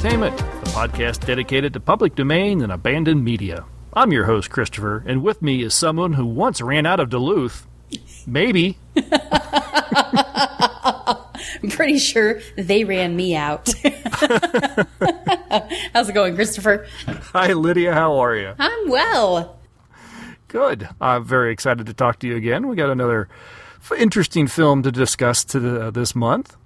Entertainment, the podcast dedicated to public domain and abandoned media. I'm your host, Christopher, and with me is someone who once ran out of Duluth. Maybe. I'm pretty sure they ran me out. How's it going, Christopher? Hi, Lydia. How are you? I'm well. Good. I'm very excited to talk to you again. We got another interesting film to discuss to the, uh, this month.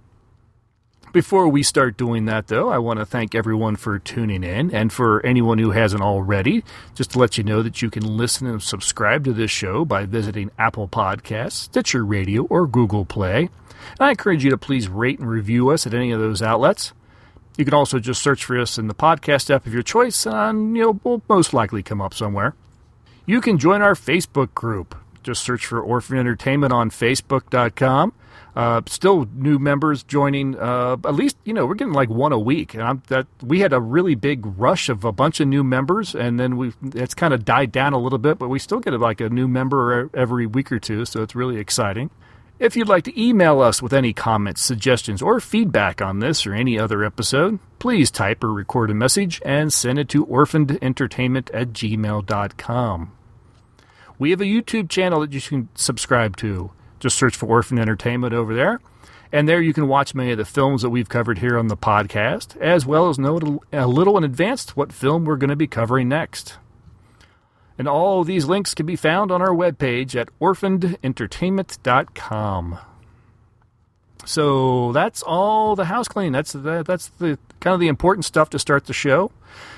Before we start doing that, though, I want to thank everyone for tuning in, and for anyone who hasn't already, just to let you know that you can listen and subscribe to this show by visiting Apple Podcasts, Stitcher Radio, or Google Play. And I encourage you to please rate and review us at any of those outlets. You can also just search for us in the podcast app of your choice, and um, you know we'll most likely come up somewhere. You can join our Facebook group. Just search for Orphan Entertainment on Facebook.com. Uh, still new members joining. Uh, at least you know we're getting like one a week, and I'm, that we had a really big rush of a bunch of new members, and then we it's kind of died down a little bit, but we still get like a new member every week or two, so it's really exciting. If you'd like to email us with any comments, suggestions, or feedback on this or any other episode, please type or record a message and send it to orphanedentertainment at gmail.com. We have a YouTube channel that you can subscribe to. Just search for Orphan Entertainment over there. And there you can watch many of the films that we've covered here on the podcast, as well as know a little in advance what film we're going to be covering next. And all of these links can be found on our webpage at orphanedentertainment.com. So that's all the house cleaning. That's the, that's the kind of the important stuff to start the show.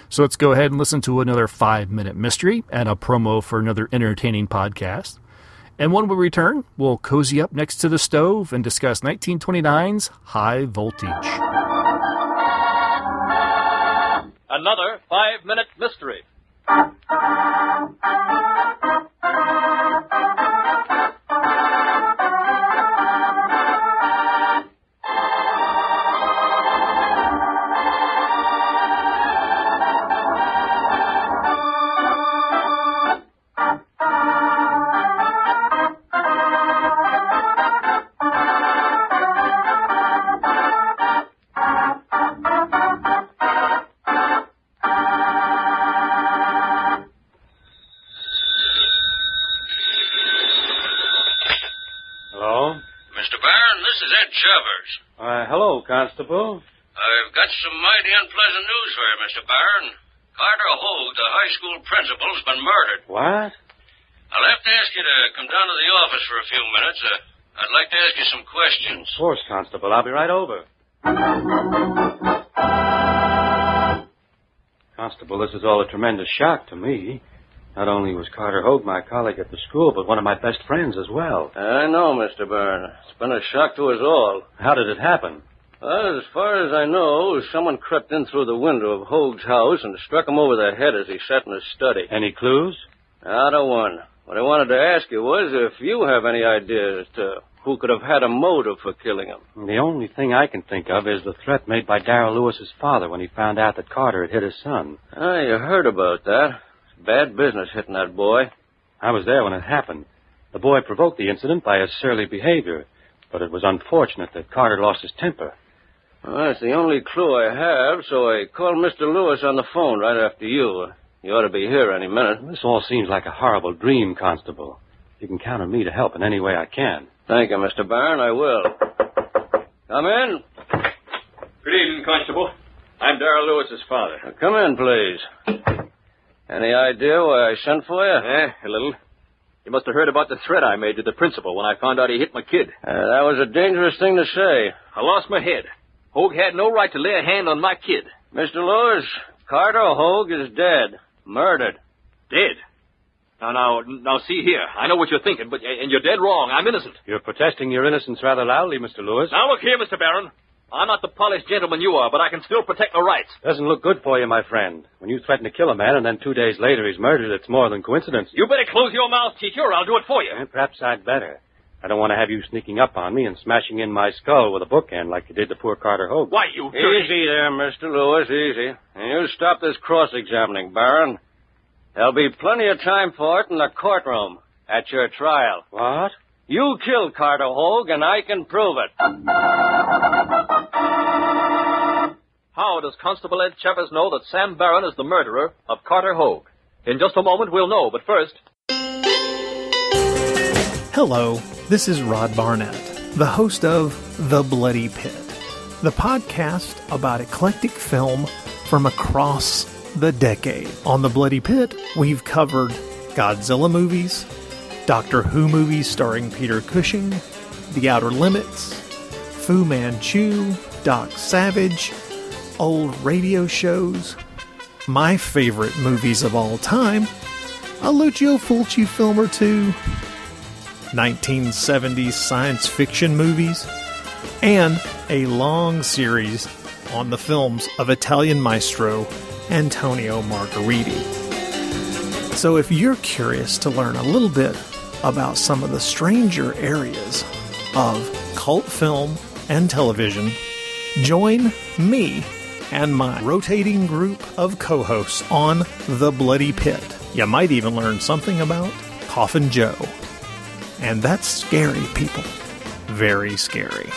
So let's go ahead and listen to another five minute mystery and a promo for another entertaining podcast. And when we return, we'll cozy up next to the stove and discuss 1929's High Voltage. Another five minute mystery. Constable. I've got some mighty unpleasant news for you, Mr. Barron. Carter Hogue, the high school principal, has been murdered. What? I'll have to ask you to come down to the office for a few minutes. Uh, I'd like to ask you some questions. Of course, Constable. I'll be right over. Constable, this is all a tremendous shock to me. Not only was Carter Hogue my colleague at the school, but one of my best friends as well. I know, Mr. Byrne. It's been a shock to us all. How did it happen? Well, as far as I know, someone crept in through the window of Hogue's house and struck him over the head as he sat in his study. Any clues? Not a one. What I wanted to ask you was if you have any idea as to who could have had a motive for killing him. The only thing I can think of is the threat made by Darrell Lewis's father when he found out that Carter had hit his son. Ah, you heard about that. It's bad business hitting that boy. I was there when it happened. The boy provoked the incident by his surly behavior, but it was unfortunate that Carter lost his temper. Well, that's the only clue I have, so I called Mr. Lewis on the phone right after you. You ought to be here any minute. This all seems like a horrible dream, Constable. You can count on me to help in any way I can. Thank you, Mr. Barron. I will. Come in. Good evening, Constable. I'm Darrell Lewis's father. Now, come in, please. Any idea why I sent for you? Eh, a little. You must have heard about the threat I made to the principal when I found out he hit my kid. Uh, that was a dangerous thing to say. I lost my head. Hogue had no right to lay a hand on my kid. Mr. Lewis, Carter Hogue is dead. Murdered. Dead. Now, now, now, see here. I know what you're thinking, but and you're dead wrong. I'm innocent. You're protesting your innocence rather loudly, Mr. Lewis. Now look here, Mr. Barron. I'm not the polished gentleman you are, but I can still protect my rights. Doesn't look good for you, my friend. When you threaten to kill a man and then two days later he's murdered, it's more than coincidence. You better close your mouth, teacher, or I'll do it for you. Eh, perhaps I'd better. I don't want to have you sneaking up on me and smashing in my skull with a bookend like you did to poor Carter Hogue. Why, you dirty... Easy there, Mr. Lewis, easy. And you stop this cross-examining, Barron. There'll be plenty of time for it in the courtroom at your trial. What? You killed Carter Hogue, and I can prove it. How does Constable Ed Chevers know that Sam Barron is the murderer of Carter Hogue? In just a moment, we'll know, but first. Hello, this is Rod Barnett, the host of The Bloody Pit, the podcast about eclectic film from across the decade. On The Bloody Pit, we've covered Godzilla movies, Doctor Who movies starring Peter Cushing, The Outer Limits, Fu Manchu, Doc Savage, old radio shows, my favorite movies of all time, a Lucio Fulci film or two, 1970s science fiction movies, and a long series on the films of Italian maestro Antonio Margheriti. So, if you're curious to learn a little bit about some of the stranger areas of cult film and television, join me and my rotating group of co hosts on The Bloody Pit. You might even learn something about Coffin Joe. And that's scary, people. Very scary.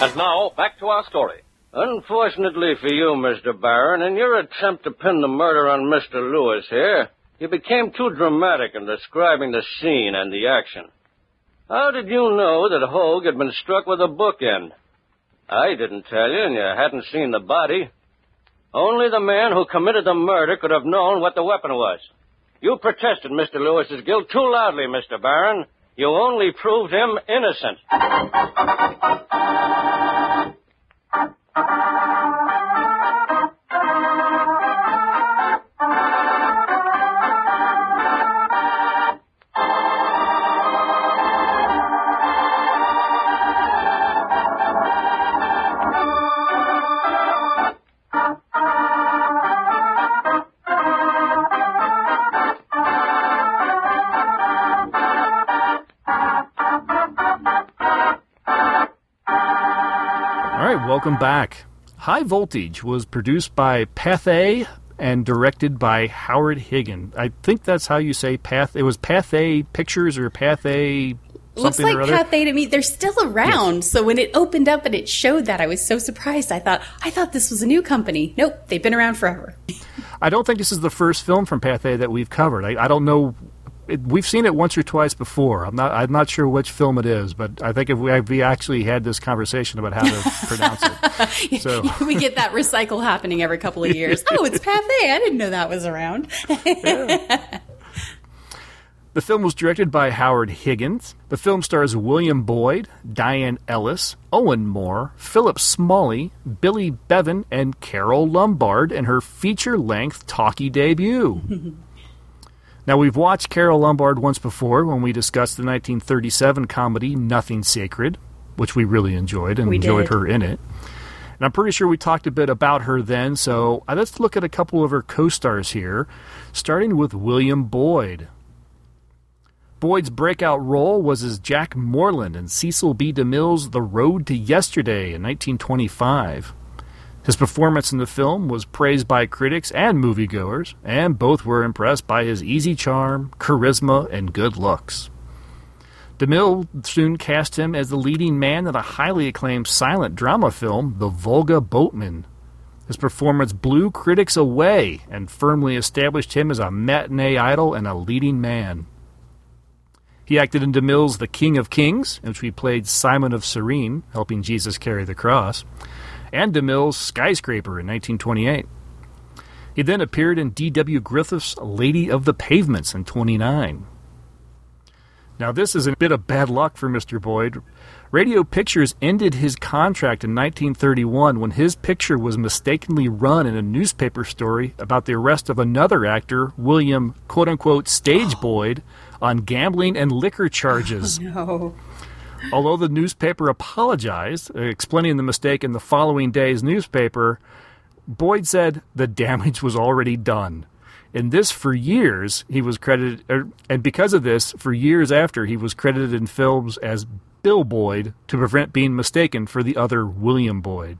And now, back to our story. Unfortunately for you, Mr. Barron, in your attempt to pin the murder on Mr. Lewis here, you became too dramatic in describing the scene and the action. How did you know that Hogue had been struck with a bookend? I didn't tell you, and you hadn't seen the body. Only the man who committed the murder could have known what the weapon was. You protested Mr. Lewis's guilt too loudly, Mr. Barron. You only proved him innocent. Welcome back. High Voltage was produced by Pathé and directed by Howard Higgin. I think that's how you say Path. It was Pathé Pictures or Pathé Looks like or other. Pathé to me. They're still around. So when it opened up and it showed that, I was so surprised. I thought, I thought this was a new company. Nope, they've been around forever. I don't think this is the first film from Pathé that we've covered. I, I don't know. It, we've seen it once or twice before. I'm not. I'm not sure which film it is, but I think if we, we actually had this conversation about how to pronounce it. So we get that recycle happening every couple of years. Oh, it's Pathé. I didn't know that was around. The film was directed by Howard Higgins. The film stars William Boyd, Diane Ellis, Owen Moore, Philip Smalley, Billy Bevan, and Carole Lombard in her feature length talkie debut. Now, we've watched Carole Lombard once before when we discussed the 1937 comedy Nothing Sacred, which we really enjoyed and We enjoyed did. her in it. And I'm pretty sure we talked a bit about her then, so uh, let's look at a couple of her co stars here, starting with William Boyd. Boyd's breakout role was as Jack Morland in Cecil B. DeMille's The Road to Yesterday in 1925. His performance in the film was praised by critics and moviegoers, and both were impressed by his easy charm, charisma, and good looks. DeMille soon cast him as the leading man in a highly acclaimed silent drama film, The Volga Boatman. His performance blew critics away and firmly established him as a matinee idol and a leading man. He acted in DeMille's The King of Kings, in which he played Simon of Cyrene, helping Jesus carry the cross, and DeMille's Skyscraper in 1928. He then appeared in D.W. Griffith's Lady of the Pavements in 29. Now, this is a bit of bad luck for Mr. Boyd. Radio Pictures ended his contract in 1931 when his picture was mistakenly run in a newspaper story about the arrest of another actor, William quote unquote Stage Boyd, on gambling and liquor oh, charges. No. Although the newspaper apologized, uh, explaining the mistake in the following day's newspaper, Boyd said the damage was already done. And this, for years, he was credited, er, and because of this, for years after, he was credited in films as Bill Boyd to prevent being mistaken for the other William Boyd.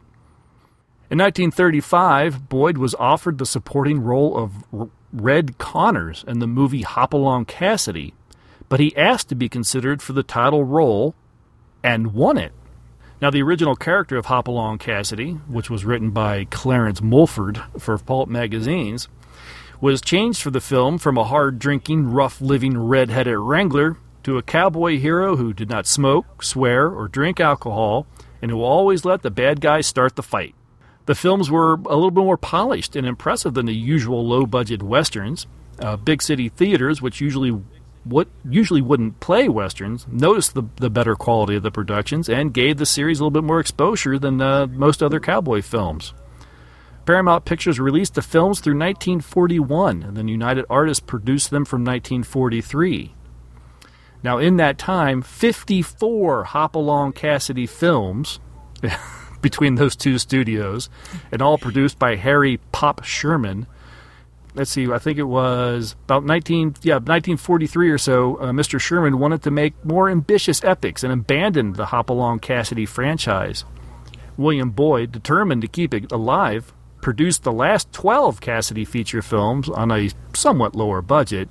In 1935, Boyd was offered the supporting role of Red Connors in the movie Hopalong Cassidy, but he asked to be considered for the title role and won it. Now, the original character of Hopalong Cassidy, which was written by Clarence Mulford for Pulp magazines, was changed for the film from a hard drinking, rough living, red headed wrangler to a cowboy hero who did not smoke, swear, or drink alcohol, and who always let the bad guys start the fight. The films were a little bit more polished and impressive than the usual low budget westerns. Uh, big city theaters, which usually what usually wouldn't play westerns, noticed the, the better quality of the productions and gave the series a little bit more exposure than uh, most other cowboy films. Paramount Pictures released the films through 1941, and then United Artists produced them from 1943. Now, in that time, 54 Hopalong Cassidy films between those two studios, and all produced by Harry Pop Sherman. Let's see, I think it was about 19, yeah, 1943 or so. Uh, Mr. Sherman wanted to make more ambitious epics and abandoned the Hopalong Cassidy franchise. William Boyd, determined to keep it alive, produced the last 12 Cassidy feature films on a somewhat lower budget.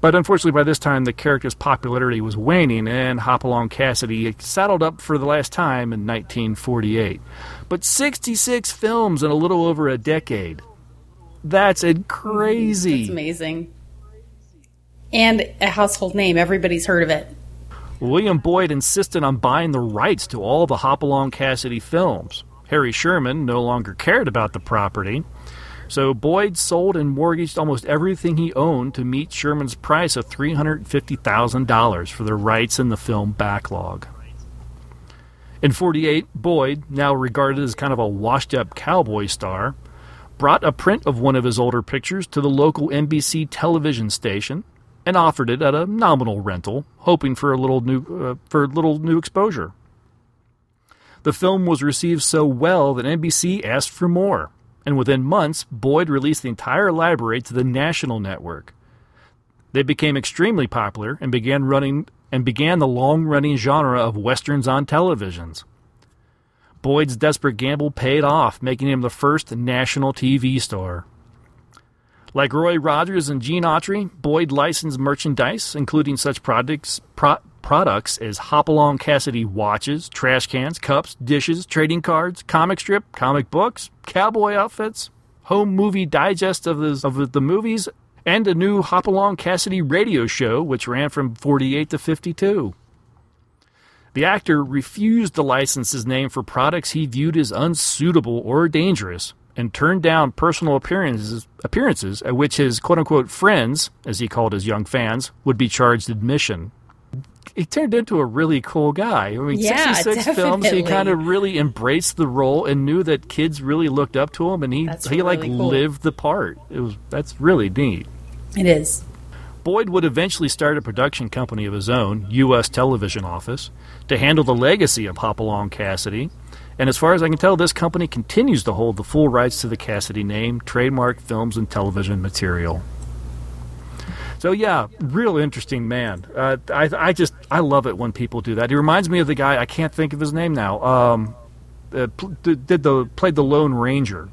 But unfortunately, by this time, the character's popularity was waning, and Hopalong Cassidy saddled up for the last time in 1948. But 66 films in a little over a decade. Mm, that's crazy. That's amazing. And a household name. Everybody's heard of it. William Boyd insisted on buying the rights to all the Hopalong Cassidy films. Harry Sherman no longer cared about the property, so Boyd sold and mortgaged almost everything he owned to meet Sherman's price of $350,000 for the rights in the film backlog. In 48, Boyd, now regarded as kind of a washed up cowboy star, brought a print of one of his older pictures to the local NBC television station and offered it at a nominal rental, hoping for a little new uh, for little new exposure. The film was received so well that NBC asked for more, and within months, Boyd released the entire library to the national network. They became extremely popular and began running and began the long-running genre of westerns on televisions. Boyd's desperate gamble paid off, making him the first national TV star. Like Roy Rogers and Gene Autry, Boyd licensed merchandise, including such products, pro- products as Hopalong Cassidy watches, trash cans, cups, dishes, trading cards, comic strip, comic books, cowboy outfits, home movie digest of the, of the movies, and a new Hopalong Cassidy radio show, which ran from 48 to 52. The actor refused to license his name for products he viewed as unsuitable or dangerous, and turned down personal appearances, appearances at which his quote unquote friends, as he called his young fans, would be charged admission. He turned into a really cool guy. I mean, Yeah, 66 films, he kind of really embraced the role and knew that kids really looked up to him, and he, That's he like cool. lived the part. It was That's really neat. It is. Boyd would eventually start a production company of his own, U.S. Television Office, to handle the legacy of Hopalong Cassidy. And as far as I can tell, this company continues to hold the full rights to the Cassidy name, trademark films, and television material. So yeah, real interesting man. Uh, I I just I love it when people do that. He reminds me of the guy I can't think of his name now. Um, uh, did the played the Lone Ranger,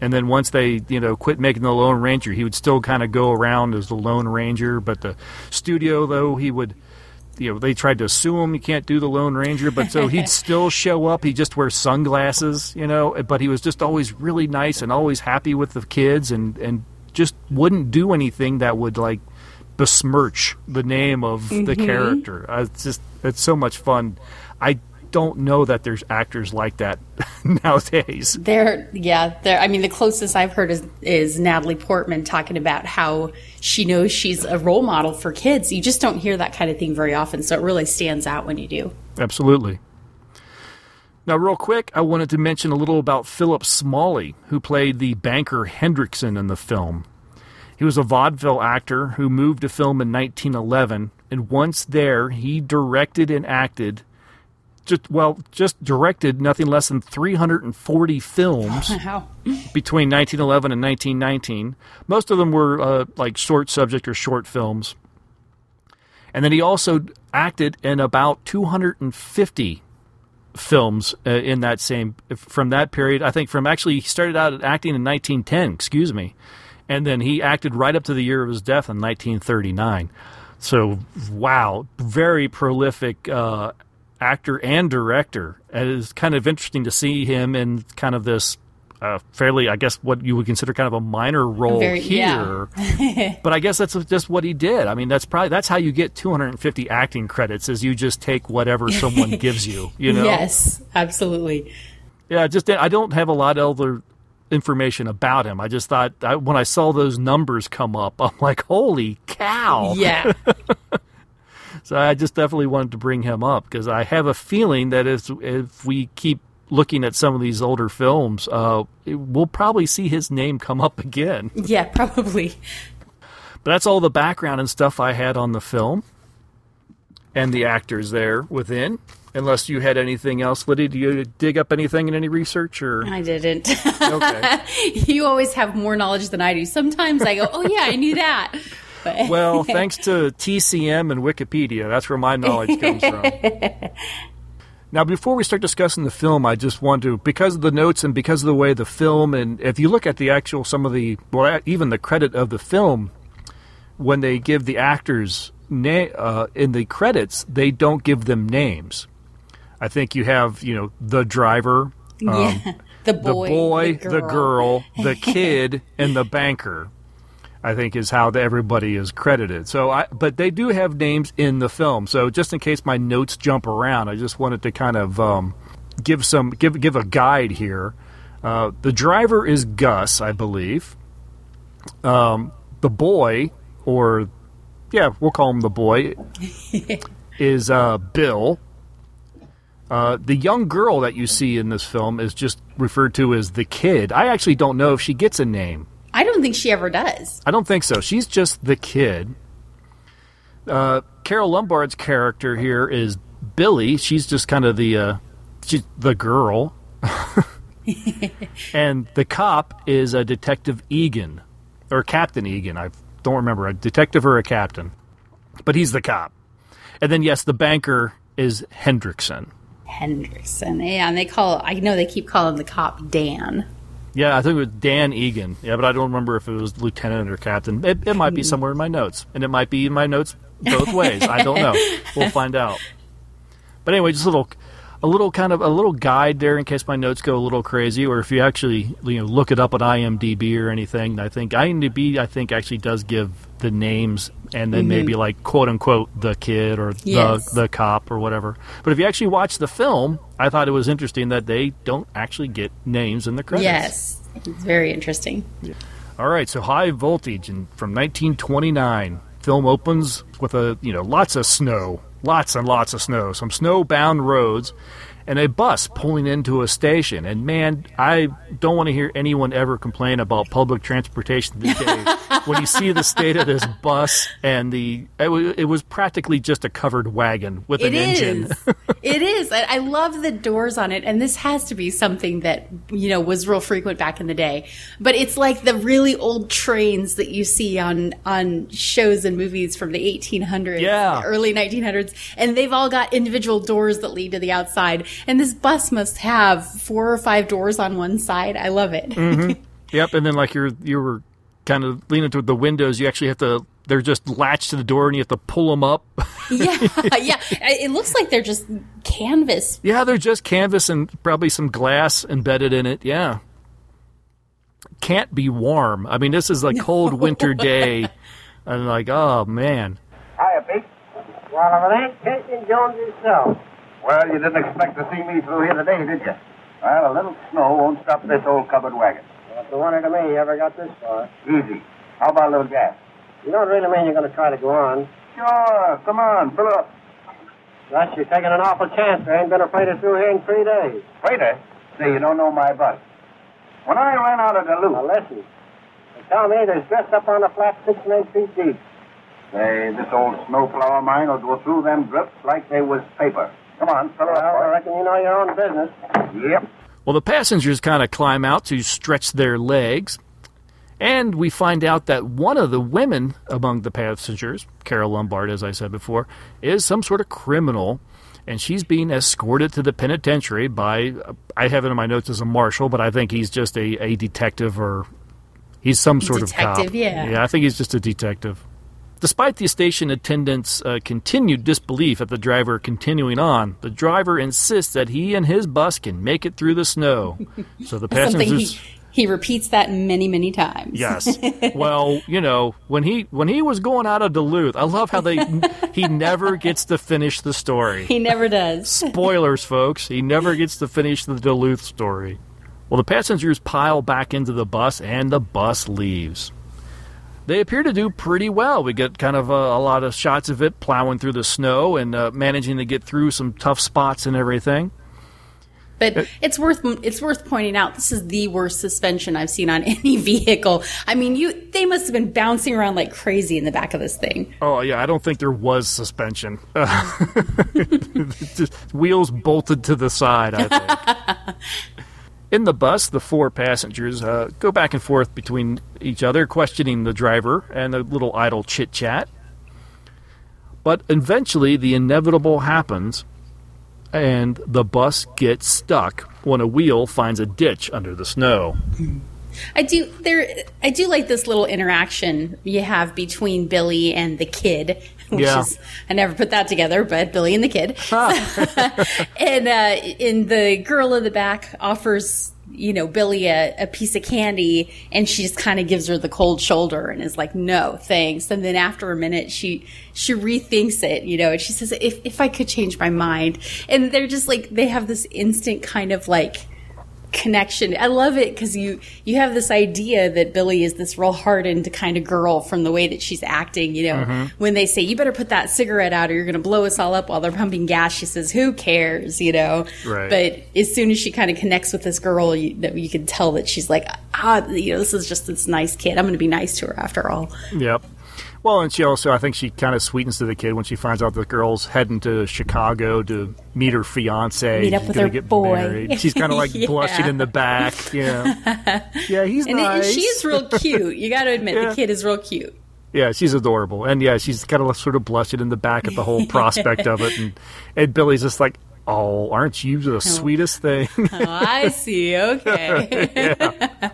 and then once they you know quit making the Lone Ranger, he would still kind of go around as the Lone Ranger. But the studio though he would. You know, they tried to sue him. You can't do the Lone Ranger, but so he'd still show up. He just wears sunglasses, you know. But he was just always really nice and always happy with the kids, and and just wouldn't do anything that would like besmirch the name of the character. Uh, it's just it's so much fun. I don't know that there's actors like that nowadays. There, yeah, there. I mean, the closest I've heard is is Natalie Portman talking about how she knows she's a role model for kids. You just don't hear that kind of thing very often, so it really stands out when you do. Absolutely. Now, real quick, I wanted to mention a little about Philip Smalley, who played the banker Hendrickson in the film. He was a vaudeville actor who moved to film in 1911, and once there, he directed and acted just well, just directed nothing less than 340 films Wow. between 1911 and 1919. Most of them were uh, like short subject or short films. And then he also acted in about 250 films uh, in that same from that period. I think from actually he started out acting in 1910, excuse me, and then he acted right up to the year of his death in 1939. So wow, very prolific uh, actor and director. And it's kind of interesting to see him in kind of this uh, fairly, I guess, what you would consider kind of a minor role Very- here. but I guess that's just what he did. I mean, that's probably that's how you get 250 acting credits, is you just take whatever someone gives you. You know? Yes, absolutely. Yeah, just I don't have a lot of other information about him. I just thought I, when I saw those numbers come up, I'm like, holy cow! Yeah. So I just definitely wanted to bring him up because I have a feeling that if if we keep looking at some of these older films, uh, we'll probably see his name come up again. yeah, probably. But that's all the background and stuff I had on the film and the actors there within. Unless you had anything else, Liddy, do you dig up anything in any research or? I didn't. Okay. you always have more knowledge than I do. Sometimes I go, "Oh yeah, I knew that." But Well, thanks to TCM and Wikipedia, that's where my knowledge comes from. Now, before we start discussing the film, I just want to, because of the notes and because of the way the film, and if you look at the actual, some of the, well, even the credit of the film, when they give the actors na- uh, in the credits, they don't give them names. I think you have, you know, the driver, um, yeah, the the boy, boy, the girl, the kid, and the banker. I think is how the, everybody is credited. So, I but they do have names in the film. So, just in case my notes jump around, I just wanted to kind of um, give some give give a guide here. Uh, the driver is Gus, I believe. Um, the boy, or yeah, we'll call him the boy, is uh, Bill. Uh, the young girl that you see in this film is just referred to as the kid. I actually don't know if she gets a name. I don't think she ever does. I don't think so. She's just the kid. Uh, Carole Lombard's character here is Billy. She's just kind of the uh, she's the girl, and the cop is a Detective Egan or Captain Egan. I don't remember a detective or a captain, but he's the cop. And then yes, the banker is Hendrickson. Hendrickson. Yeah, and they call. I know they keep calling the cop Dan. Yeah, I think it was Dan Egan. Yeah, but I don't remember if it was lieutenant or captain. It, it might be hmm. somewhere in my notes, and it might be in my notes both ways. I don't know. We'll find out. But anyway, just a little, a little kind of a little guide there in case my notes go a little crazy, or if you actually you know look it up on IMDb or anything. I think IMDb I think actually does give the names and then mm-hmm. maybe like quote unquote the kid or Yes. the the cop or whatever. But if you actually watch the film, I thought it was interesting that they don't actually get names in the credits. Yes, it's very interesting. All right, so High Voltage in, from 1929. Film opens with a you know lots of snow, lots and lots of snow, some snow-bound roads, and a bus pulling into a station. And man, I don't want to hear anyone ever complain about public transportation today. when you see the state of this bus and the it was, it was practically just a covered wagon with It an engine. is. it is. I, I love the doors on it, and this has to be something that you know was real frequent back in the day. But it's like the really old trains that you see on on shows and movies from the 1800s, Yeah. the early 1900s, and they've all got individual doors that lead to the outside. And this bus must have four or five doors on one side. I love it. Mm-hmm. Yep, and then like you're you were kind of leaning toward the windows, you actually have to. They're just latched to the door, and you have to pull them up. yeah, yeah. It looks like they're just canvas. Yeah, they're just canvas and probably some glass embedded in it. Yeah. Can't be warm. I mean, this is a cold winter day. And like, oh man. Hiya, Pete. Well, if it ain't Casey Jones himself. Well, you didn't expect to see me through here today, did you? Well, a little snow won't stop this old covered wagon. What's the wonder to me you ever got this far? Easy. How about a little gas? You don't really mean you're going to try to go on? Sure. Come on, fill up. Gosh, you're taking an awful chance. There ain't been a freighter through here in three days. Freighter? Say, you don't know my bus. When I ran out of Duluth... Now, listen. They tell me there's dressed up on the flat six and eight feet deep. Say, this old snowplow of mine will go through them drifts like they was paper. Come on, fill up. Well, I reckon you know your own business. Yep. Well, the passengers kind of climb out to stretch their legs. And we find out that one of the women among the passengers, Carole Lombard, as I said before, is some sort of criminal. And she's being escorted to the penitentiary by, I have it in my notes as a marshal, but I think he's just a, a detective or he's some sort of cop. Detective, yeah. Yeah, I think he's just a detective. Despite the station attendant's uh, continued disbelief at the driver continuing on, the driver insists that he and his bus can make it through the snow. So the passengers. he, he repeats that many, many times. Yes. Well, you know, when he when he was going out of Duluth, I love how they he never gets to finish the story. He never does. Spoilers, folks. He never gets to finish the Duluth story. Well, the passengers pile back into the bus and the bus leaves. They appear to do pretty well. We get kind of a, a lot of shots of it plowing through the snow and uh, managing to get through some tough spots and everything. But it's worth it's worth pointing out this is the worst suspension I've seen on any vehicle. I mean, you they must have been bouncing around like crazy in the back of this thing. Oh yeah, I don't think there was suspension. Just wheels bolted to the side. I think. In the bus, the four passengers uh, go back and forth between each other, questioning the driver and a little idle chit chat. But eventually, the inevitable happens, and the bus gets stuck when a wheel finds a ditch under the snow. I do there I do like this little interaction you have between Billy and the kid. Which Yeah. is I never put that together, but Billy and the kid. and uh and the girl in the back offers you know Billy a, a piece of candy and she just kind of gives her the cold shoulder and is like no thanks and then after a minute she she rethinks it you know and she says if if I could change my mind and they're just like they have this instant kind of like connection. I love it because you you have this idea that Billy is this real hardened kind of girl from the way that she's acting. You know, Mm-hmm. when they say you better put that cigarette out or you're going to blow us all up while they're pumping gas, she says, "Who cares?" You know. Right. But as soon as she kind of connects with this girl, you, that you can tell that she's like, ah, you know, this is just this nice kid. I'm going to be nice to her after all. Yep. Well, and she also, I think she kind of sweetens to the kid when she finds out the girl's heading to Chicago to meet her fiance. Meet up She's with her get boy. married. She's kind of like Yeah. blushing in the back. Yeah. Yeah, he's And, it- and nice. she real cute. You got to admit, Yeah. the kid is real cute. Yeah, she's adorable. And yeah, she's kind of sort of blushing in the back at the whole prospect of it. And, and Billy's just like, oh, aren't you the oh. sweetest thing? Oh, I see. Okay.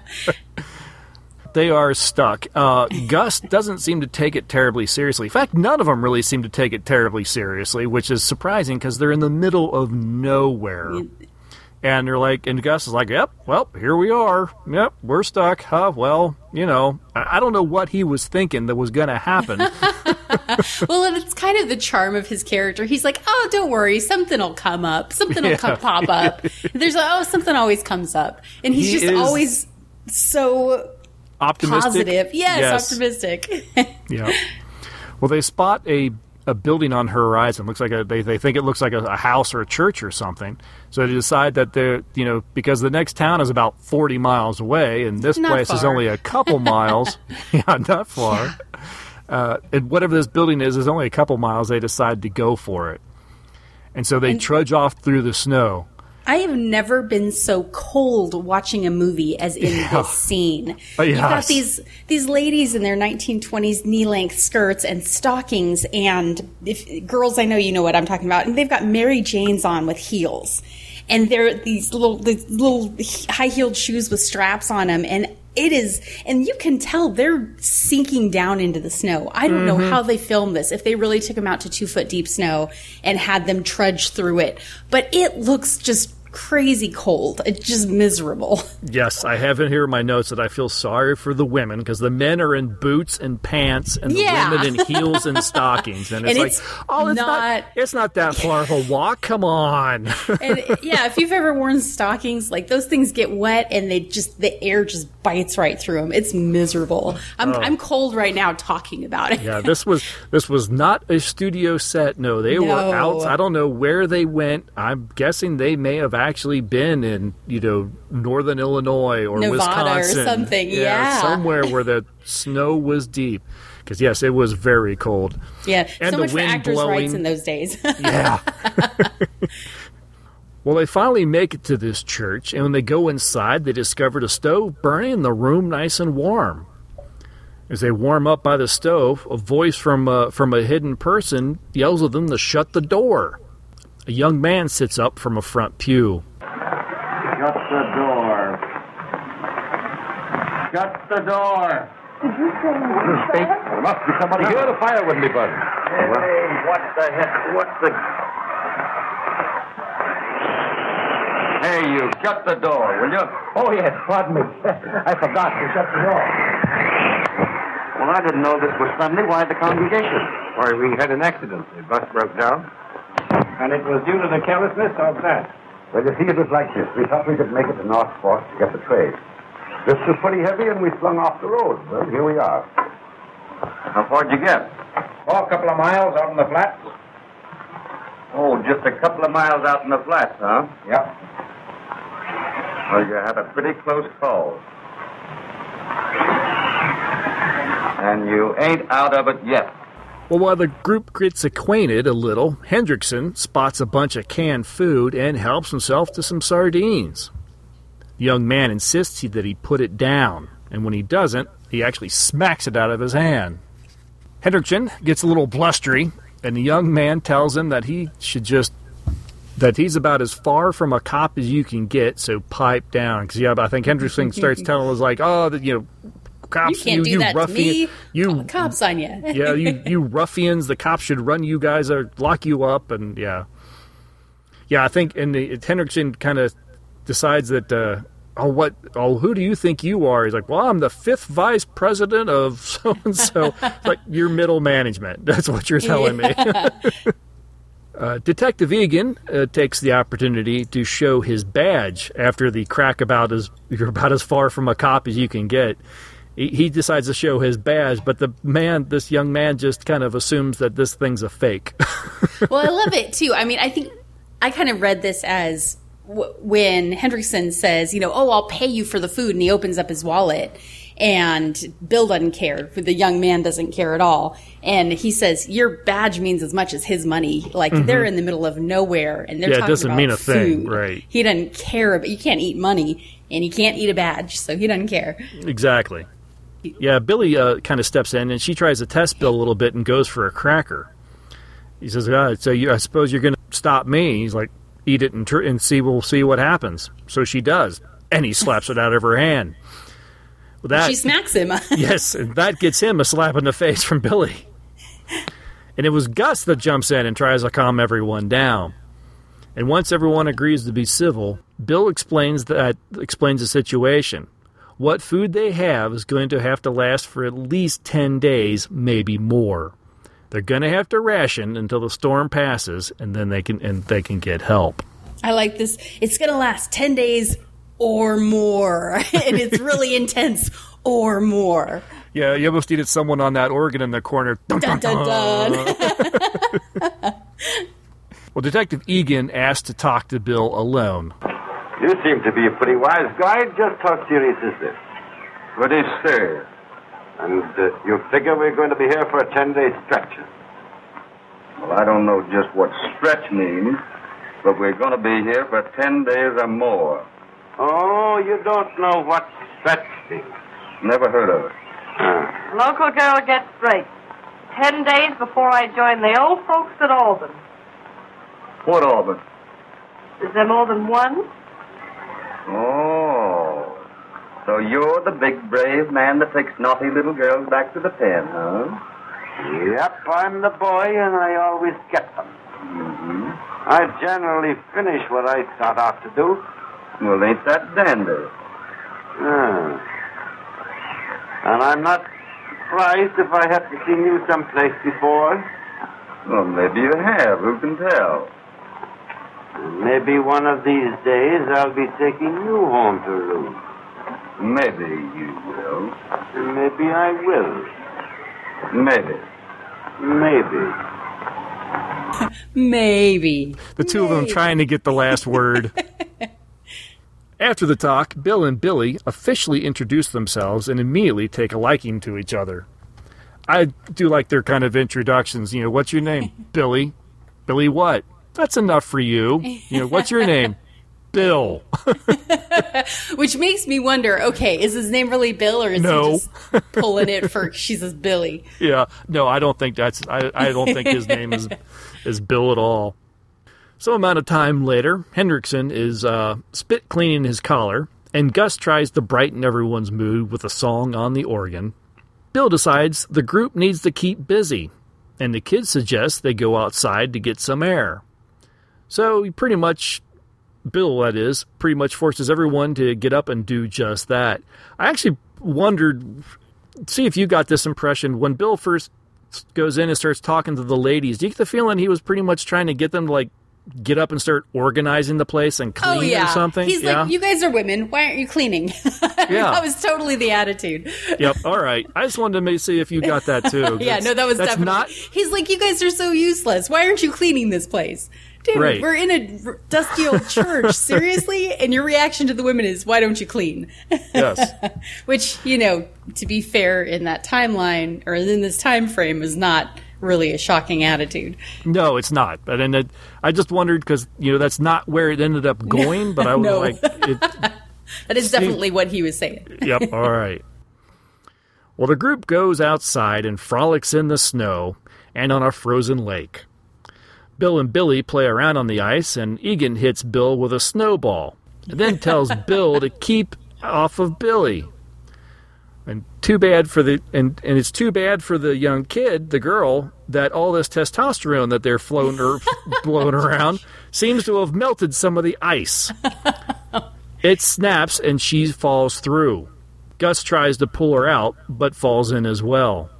They are stuck. Uh, Gus doesn't seem to take it terribly seriously. In fact, none of them really seem to take it terribly seriously, which is surprising because they're in the middle of nowhere. And they're like, and Gus is like, yep, well, here we are. Yep, we're stuck. Huh, well, you know, I, I don't know what he was thinking that was going to happen. Well, and it's kind of the charm of his character. He's like, "Oh, don't worry, something will come up. Something will Yeah. come, pop up." There's oh, something always comes up, and he's He just is always so Optimistic. positive. Yes, Yes. optimistic. Yeah. Well, they spot a a building on her horizon. Looks like a they, they think it looks like a, a house or a church or something. So they decide that they're you know because the next town is about forty miles away, and this Not place is only a couple miles. yeah, not far. Uh, and whatever this building is is only a couple miles. They decide to go for it, and so they trudge off through the snow. I have never been so cold watching a movie as in this scene. Oh, You've got these these ladies in their 1920s knee length skirts and stockings, and if girls, I know you know what I'm talking about, and they've got Mary Janes on with heels, and they're these little these little high heeled shoes with straps on them, and it is, and you can tell they're sinking down into the snow. I don't know mm-hmm. how they filmed this. If they really took them out to two foot deep snow and had them trudge through it, but it looks just crazy cold. It's just miserable. Yes, I have in here in my notes that I feel sorry for the women because the men are in boots and pants, and the Yeah. women in heels and stockings, and it's And like, it's oh, it's not, not- it's not that far of a walk. Come on. And yeah, if you've ever worn stockings, like those things get wet and they just the air just bites right through them. It's miserable. I'm oh. I'm cold right now talking about it. Oh. yeah, this was this was not a studio set. No, they were out. I don't know where they went. I'm guessing they may have actually been in you know northern Illinois or Nevada or Wisconsin, something, yeah. somewhere where the snow was deep. Because yes, it was very cold. Yeah, And so the much for wind actors' rights blowing. in those days. Yeah. well, they finally make it to this church, and when they go inside, they discovered a stove burning and the room nice and warm. As they warm up by the stove, a voice from uh, from a hidden person yells at them to shut the door. A young man sits up from a front pew. Shut the door. Shut the door. Did you say Speak. There must be somebody here. The fire wouldn't be buzzing. Hey, what the heck? What the... Hey, you, shut the door, will you? Oh, yes, pardon me. I forgot to shut the door. Well, I didn't know this was Sunday. Why the congregation? Why, we had an accident. The bus broke down. And it was due to the carelessness of that. Well, you see, it was like this. We thought we could make it to North Fork to get the trade. This was pretty heavy, and we flung off the road. Well, here we are. How far'd you get? Oh, a couple of miles out in the flats. Oh, just a couple of miles out in the flats, huh? Yep. Well, you had a pretty close call. And you ain't out of it yet. Well, while the group gets acquainted a little, Hendrickson spots a bunch of canned food and helps himself to some sardines. The young man insists that he put it down, and when he doesn't, he actually smacks it out of his hand. Hendrickson gets a little blustery, and the young man tells him that he should just that he's about as far from a cop as you can get, so pipe down. Because yeah, I think Hendrickson starts telling us like, oh, that you know, You can't do that to me. you cops on you. yeah, you you ruffians, the cops should run you guys or lock you up, and yeah, yeah. I think and the Hendrickson kind of decides that. Uh, Oh, what? Oh, who do you think you are? He's like, well, I'm the fifth vice president of so and so. Like, you're middle management. That's what you're telling me. Uh, Detective Egan uh, takes the opportunity to show his badge after the crack about as you're about as far from a cop as you can get. He, he decides to show his badge, but the man, this young man, just kind of assumes that this thing's a fake. well, I love it too. I mean, I think I kind of read this as w- when Hendrickson says, you know, oh, I'll pay you for the food, and he opens up his wallet, and Bill doesn't care. The young man doesn't care at all, and he says, your badge means as much as his money. Like they're in the middle of nowhere, and they're Mm-hmm. Yeah, it talking doesn't about mean a thing, food. right. He doesn't care. About, you can't eat money, and you can't eat a badge, so he doesn't care. exactly. Yeah, Billy uh, kind of steps in and she tries to test Bill a little bit and goes for a cracker. He says, ah, "So you, I suppose you're going to stop me?" He's like, "Eat it and, tr- and see. We'll see what happens." So she does, and he slaps it out of her hand. Well, that she smacks him. yes, and that gets him a slap in the face from Billy. And it was Gus that jumps in and tries to calm everyone down. And once everyone agrees to be civil, Bill explains that explains the situation. What food they have is going to have to last for at least 10 days, maybe more. They're going to have to ration until the storm passes and then they can and they can get help. I like this. It's going to last 10 days or more. and it's really intense or more. Yeah, you almost needed someone on that organ in the corner. Dun, Dun, dun, dun. Well, Detective Egan asked to talk to Bill alone. You seem to be a pretty wise guy. Just how serious is this? Pretty serious. And uh, you figure we're going to be here for a 10 day stretch? Well, I don't know just what stretch means, but we're going to be here for 10 days or more. Oh, you don't know what stretch means. Never heard of it. Ah. Local girl gets straight. Ten days before I join the old folks at Alban. What, Auburn? Is there more than one? Oh. So you're the big, brave man that takes naughty little girls back to the pen, huh? Yep, I'm the boy, and I always get them. Mm-hmm. I generally finish what I start out to do. Well, ain't that dandy? Ah. And I'm not surprised if I have to seen you someplace before. Well, maybe you have. Who can tell? Maybe one of these days I'll be taking you home to room. Maybe you will. And maybe I will. Maybe. Maybe. Maybe. The two of them trying to get the last word. After the talk, Bill and Billy officially introduce themselves and immediately take a liking to each other. I do like their kind of introductions. You know, what's your name? Billy. Billy what? That's enough for you. You know, what's your name? Bill. Which makes me wonder okay, is his name really Bill or is No. he just pulling it for she says Billy? Yeah, no, I don't think that's. I, I don't think his name is is Bill at all. Some amount of time later, Hendrickson is uh, spit cleaning his collar, and Gus tries to brighten everyone's mood with a song on the organ. Bill decides the group needs to keep busy, and the kids suggest they go outside to get some air. So he pretty much, Bill, that is, pretty much forces everyone to get up and do just that. I actually wondered, see if you got this impression when Bill first goes in and starts talking to the ladies. Do you get the feeling he was pretty much trying to get them to like get up and start organizing the place and clean oh yeah, or something? He's yeah? like, "You guys are women. Why aren't you cleaning?" Yeah. that was totally the attitude. yep. All right. I just wanted to maybe see if you got that too. yeah, no, that was that's definitely. not He's like, "You guys are so useless. Why aren't you cleaning this place?" Dude, Right. we're in a dusty old church. Seriously? And your reaction to the women is, why don't you clean? yes. Which, you know, to be fair, in that timeline or in this time frame is not really a shocking attitude. No, it's not. But and it, I just wondered because you know that's not where it ended up going. But I was No. like, it, That is definitely what he was saying. yep, all right. Well, the group goes outside and frolics in the snow and on a frozen lake. Bill and Billy play around on the ice, and Egan hits Bill with a snowball, and then tells Bill to keep off of Billy. And too bad for the and, and it's too bad for the young kid, the girl, that all this testosterone that they're floating or er, blowing around seems to have melted some of the ice. It snaps and she falls through. Gus tries to pull her out, but falls in as well.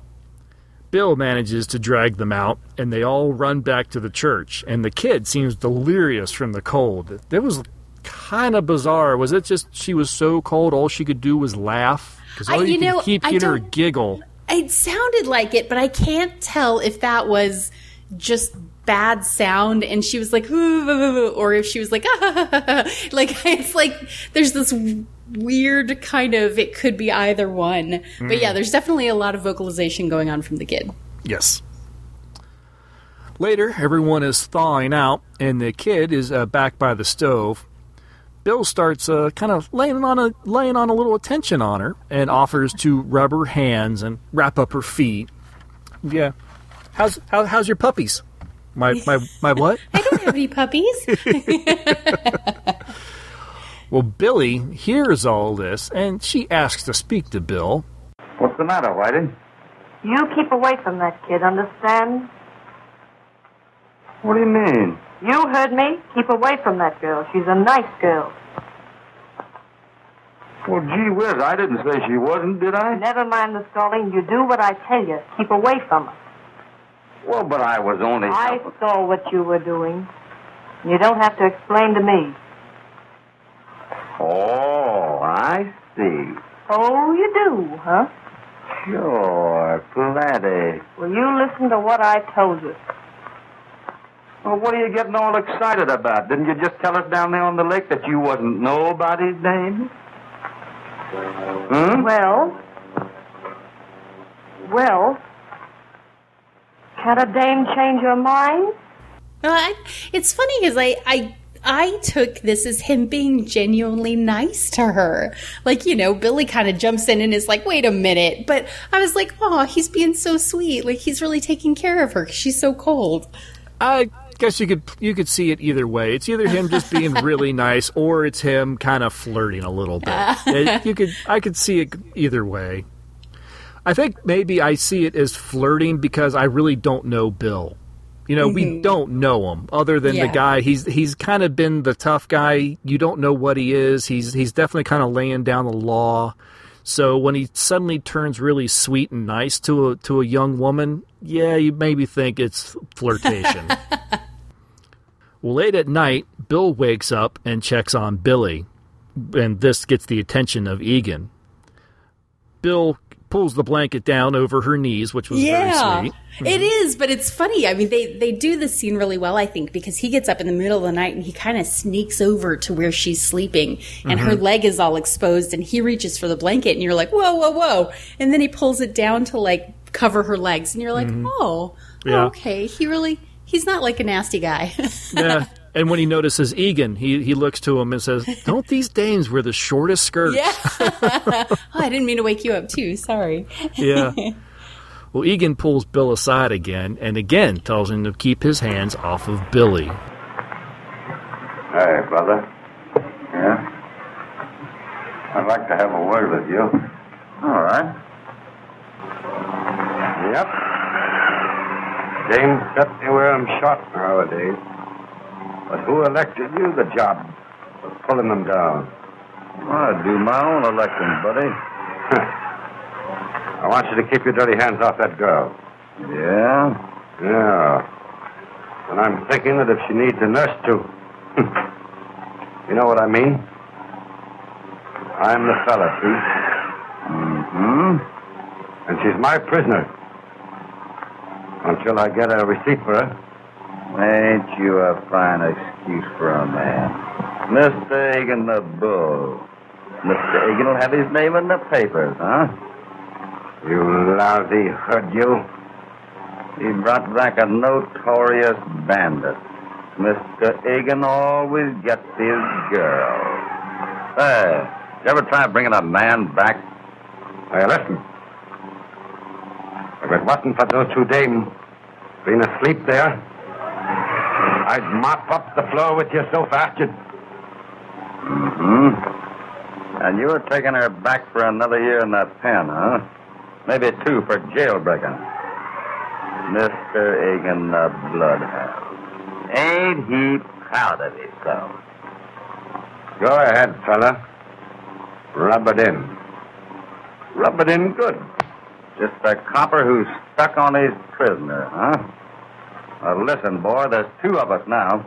Bill manages to drag them out, and they all run back to the church. And the kid seems delirious from the cold. It was kind of bizarre. Was it just she was so cold, all she could do was laugh? Because all I- you, you could know, keep I hearing her giggle. It sounded like it, but I can't tell if that was just bad sound and she was like, "Ooh," or if she was like, ah, like it's like there's this weird kind of, it could be either one. But yeah, Mm. there's definitely a lot of vocalization going on from the kid. Yes. Later, everyone is thawing out, and the kid is uh, back by the stove. Bill starts uh, kind of laying on a laying on a little attention on her, and offers to rub her hands and wrap up her feet. Yeah, how's how, how's your puppies? My my my what? I don't have any puppies. Well, Billy hears all this, and she asks to speak to Bill. What's the matter, Whitey? You keep away from that kid, understand? What do you mean? You heard me. Keep away from that girl. She's a nice girl. Well, gee whiz, I didn't say she wasn't, did I? Never mind the stalling. You do what I tell you. Keep away from her. Well, but I was only. I saw what you were doing. You don't have to explain to me. Oh, I see. Oh, you do, huh? Sure, plenty. Well, you listen to what I told you. Well, what are you getting all excited about? Didn't you just tell us down there on the lake that you wasn't nobody's name? Hmm? Well, well, can a dame change her mind? Well, I, it's funny because I, I I took this as him being genuinely nice to her. Like, you know, Billy kind of jumps in and is like, wait a minute. But I was like, oh, he's being so sweet. Like, he's really taking care of her she's so cold. I guess you could you could see it either way. It's either him just being really nice, or it's him kind of flirting a little bit. Uh. It- you could I could see it either way. I think maybe I see it as flirting because I really don't know Bill. You know, we Mhm. don't know him other than Yeah. the guy. He's he's kind of been the tough guy. You don't know what he is. He's he's definitely kind of laying down the law. So when he suddenly turns really sweet and nice to a to a young woman, yeah, you maybe think it's flirtation. well, late at night, Bill wakes up and checks on Billy, and this gets the attention of Egan. Bill pulls the blanket down over her knees, which was yeah, very sweet. it is. But it's funny. I mean, they they do this scene really well, I think, because he gets up in the middle of the night and he kind of sneaks over to where she's sleeping, and her Mhm. leg is all exposed, and he reaches for the blanket, and you're like, whoa, whoa, whoa, and then he pulls it down to like cover her legs, and you're like, Mhm. oh, Yeah. okay, he really. He's not like a nasty guy. yeah. And when he notices Egan, he, he looks to him and says, Don't these dames wear the shortest skirts? Yeah. oh, I didn't mean to wake you up too. Sorry. Yeah. Well, Egan pulls Bill aside again and again tells him to keep his hands off of Billy. Hey, brother. Yeah? I'd like to have a word with you. All right. Yep. Dames certainly wear 'em short nowadays. But who elected you the job of pulling them down? I do my own electing, buddy. I want you to keep your dirty hands off that girl. Yeah? Yeah. And I'm thinking that if she needs a nurse, too. you know what I mean? I'm the fella, see? Mm-hmm. And she's my prisoner. Until I get a receipt for her. Ain't you a fine excuse for a man? Mr. Egan the Bull. Mr. Egan will have his name in the papers, huh? You lousy hood, you. He brought back a notorious bandit. Mr. Egan always gets his girl. Hey, you ever try bringing a man back? Hey, listen. If it wasn't for those two dames being asleep there, I'd mop up the floor with you so fast you'd... Mm-hmm. And you were taking her back for another year in that pen, huh? Maybe two for jailbreaking. Mr. Egan the Bloodhound. Ain't he proud of himself? Go ahead, fella. Rub it in. Rub it in good. Just a copper who's stuck on his prisoner, huh? Well, listen, boy, there's two of us now.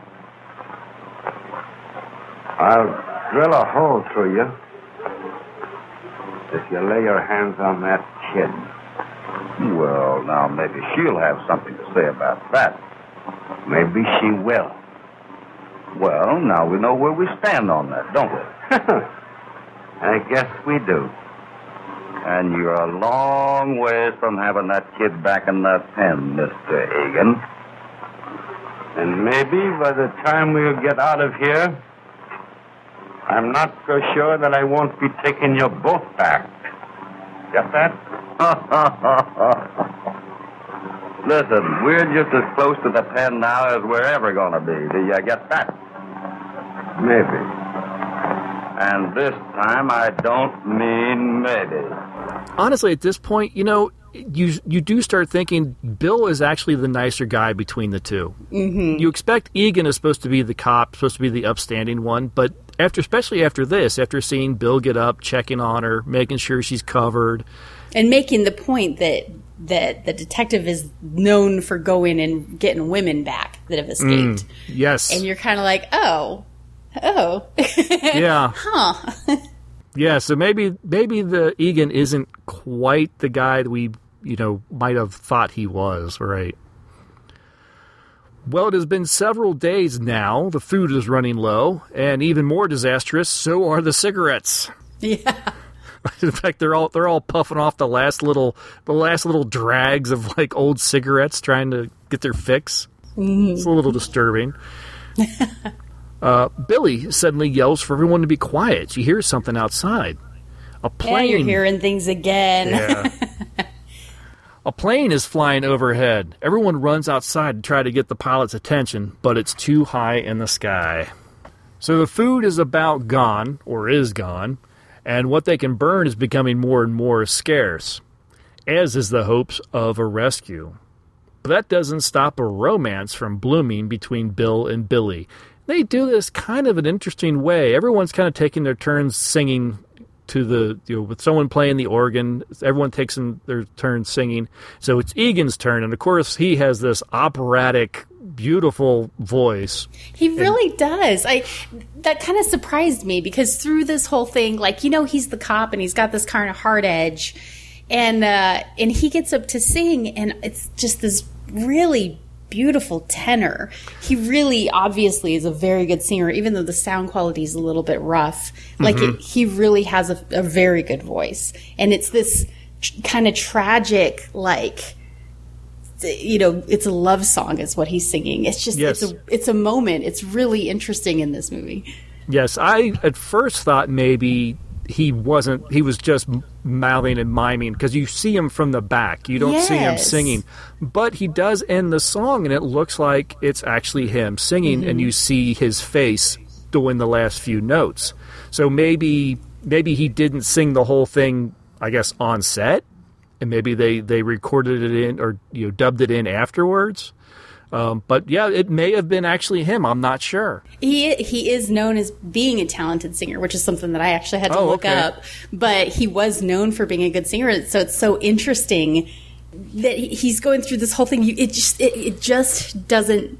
I'll drill a hole through you if you lay your hands on that kid. Well, now, maybe she'll have something to say about that. Maybe she will. Well, now we know where we stand on that, don't we? I guess we do. And you're a long ways from having that kid back in that pen, Mr. Egan. And maybe by the time we'll get out of here, I'm not so sure that I won't be taking you both back. Get that? Listen, we're just as close to the pen now as we're ever going to be. Do you get that? Maybe. And this time I don't mean maybe. Honestly, at this point, you know, you you do start thinking Bill is actually the nicer guy between the 2 Mm-hmm. You expect Egan is supposed to be the cop, supposed to be the upstanding one, but after, especially after this, after seeing Bill get up, checking on her, making sure she's covered, and making the point that that the detective is known for going and getting women back that have escaped. Mm, yes, And you're kind of like, oh, oh, yeah, huh. yeah. So maybe maybe the Egan isn't quite the guy that we you know might have thought he was, right? Well, it has been several days now. The food is running low, and even more disastrous, so are the cigarettes. Yeah. In fact, they're all they're all puffing off the last little the last little drags of like old cigarettes, trying to get their fix. Mhm. It's a little disturbing. uh, Billy suddenly yells for everyone to be quiet. She hears something outside. A Yeah, plane. you're hearing things again. Yeah. A plane is flying overhead. Everyone runs outside to try to get the pilot's attention, but it's too high in the sky. So the food is about gone, or is gone, and what they can burn is becoming more and more scarce, as is the hopes of a rescue. But that doesn't stop a romance from blooming between Bill and Billy. They do this kind of an interesting way. Everyone's kind of taking their turns singing to the you know with someone playing the organ everyone takes in their turn singing so it's egan's turn and of course he has this operatic beautiful voice He really does. I that kind of surprised me because through this whole thing, like you know, he's the cop and he's got this kind of hard edge, and uh, and he gets up to sing, and it's just this really beautiful tenor. He really obviously is a very good singer, even though the sound quality is a little bit rough. Like Mhm. it, he really has a, a very good voice, and it's this tr- kind of tragic, like you know, it's a love song is what he's singing. It's just Yes. it's a it's a moment. It's really interesting in this movie. yes i at first thought maybe he wasn't he was just mouthing and miming because you see him from the back you don't see him singing but he does end the song and it looks like it's actually him singing and Mhm. you see his face doing the last few notes so maybe maybe he didn't sing the whole thing i guess on set and maybe they they recorded it in or you know dubbed it in afterwards. Um, but yeah, it may have been actually him. I'm not sure. He he is known as being a talented singer, which is something that I actually had to Oh, look okay. up. But he was known for being a good singer, so it's so interesting that he's going through this whole thing. It just it, it just doesn't.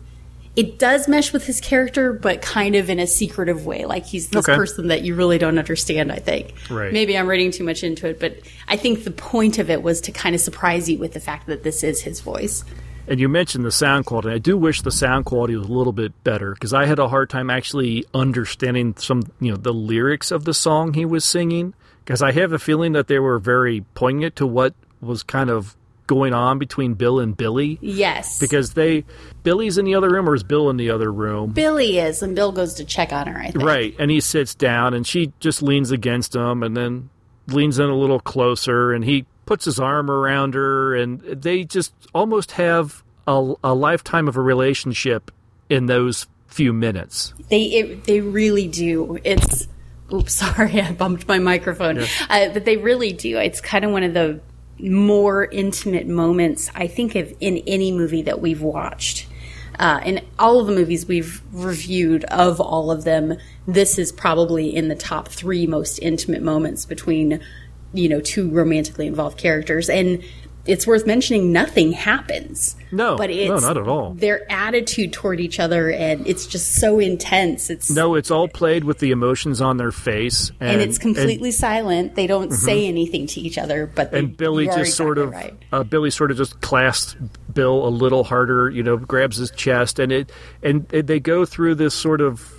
It does mesh with his character, but kind of in a secretive way. Like he's this Okay. person that you really don't understand. I think. Right. Maybe I'm reading too much into it, but I think the point of it was to kind of surprise you with the fact that this is his voice. And you mentioned the sound quality. I do wish the sound quality was a little bit better because I had a hard time actually understanding some, you know, the lyrics of the song he was singing. Because I have a feeling that they were very poignant to what was kind of going on between Bill and Billy. Yes. Because they, Billy's in the other room, or is Bill in the other room? Billy is, and Bill goes to check on her. I think. Right. And he sits down and she just leans against him and then leans in a little closer and he puts his arm around her and they just almost have a, a lifetime of a relationship in those few minutes. They it, they really do. It's oops, sorry, I bumped my microphone. Uh, but they really do. It's kind of one of the more intimate moments I think of in any movie that we've watched. Uh, in all of the movies we've reviewed, of all of them, this is probably in the top three most intimate moments between, you know, two romantically involved characters. And it's worth mentioning, nothing happens. No, but no, it's not at all. Their attitude toward each other, and it's just so intense. It's No, it's all played with the emotions on their face. And, and, it's completely and- silent. They don't Mhm. say anything to each other, but they, and Billy just sort of right. uh, Billy sort of just clasps Bill a little harder, you know, grabs his chest, and it and they go through this sort of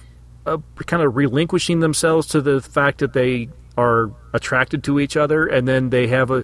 uh, kind of relinquishing themselves to the fact that they are attracted to each other, and then they have a.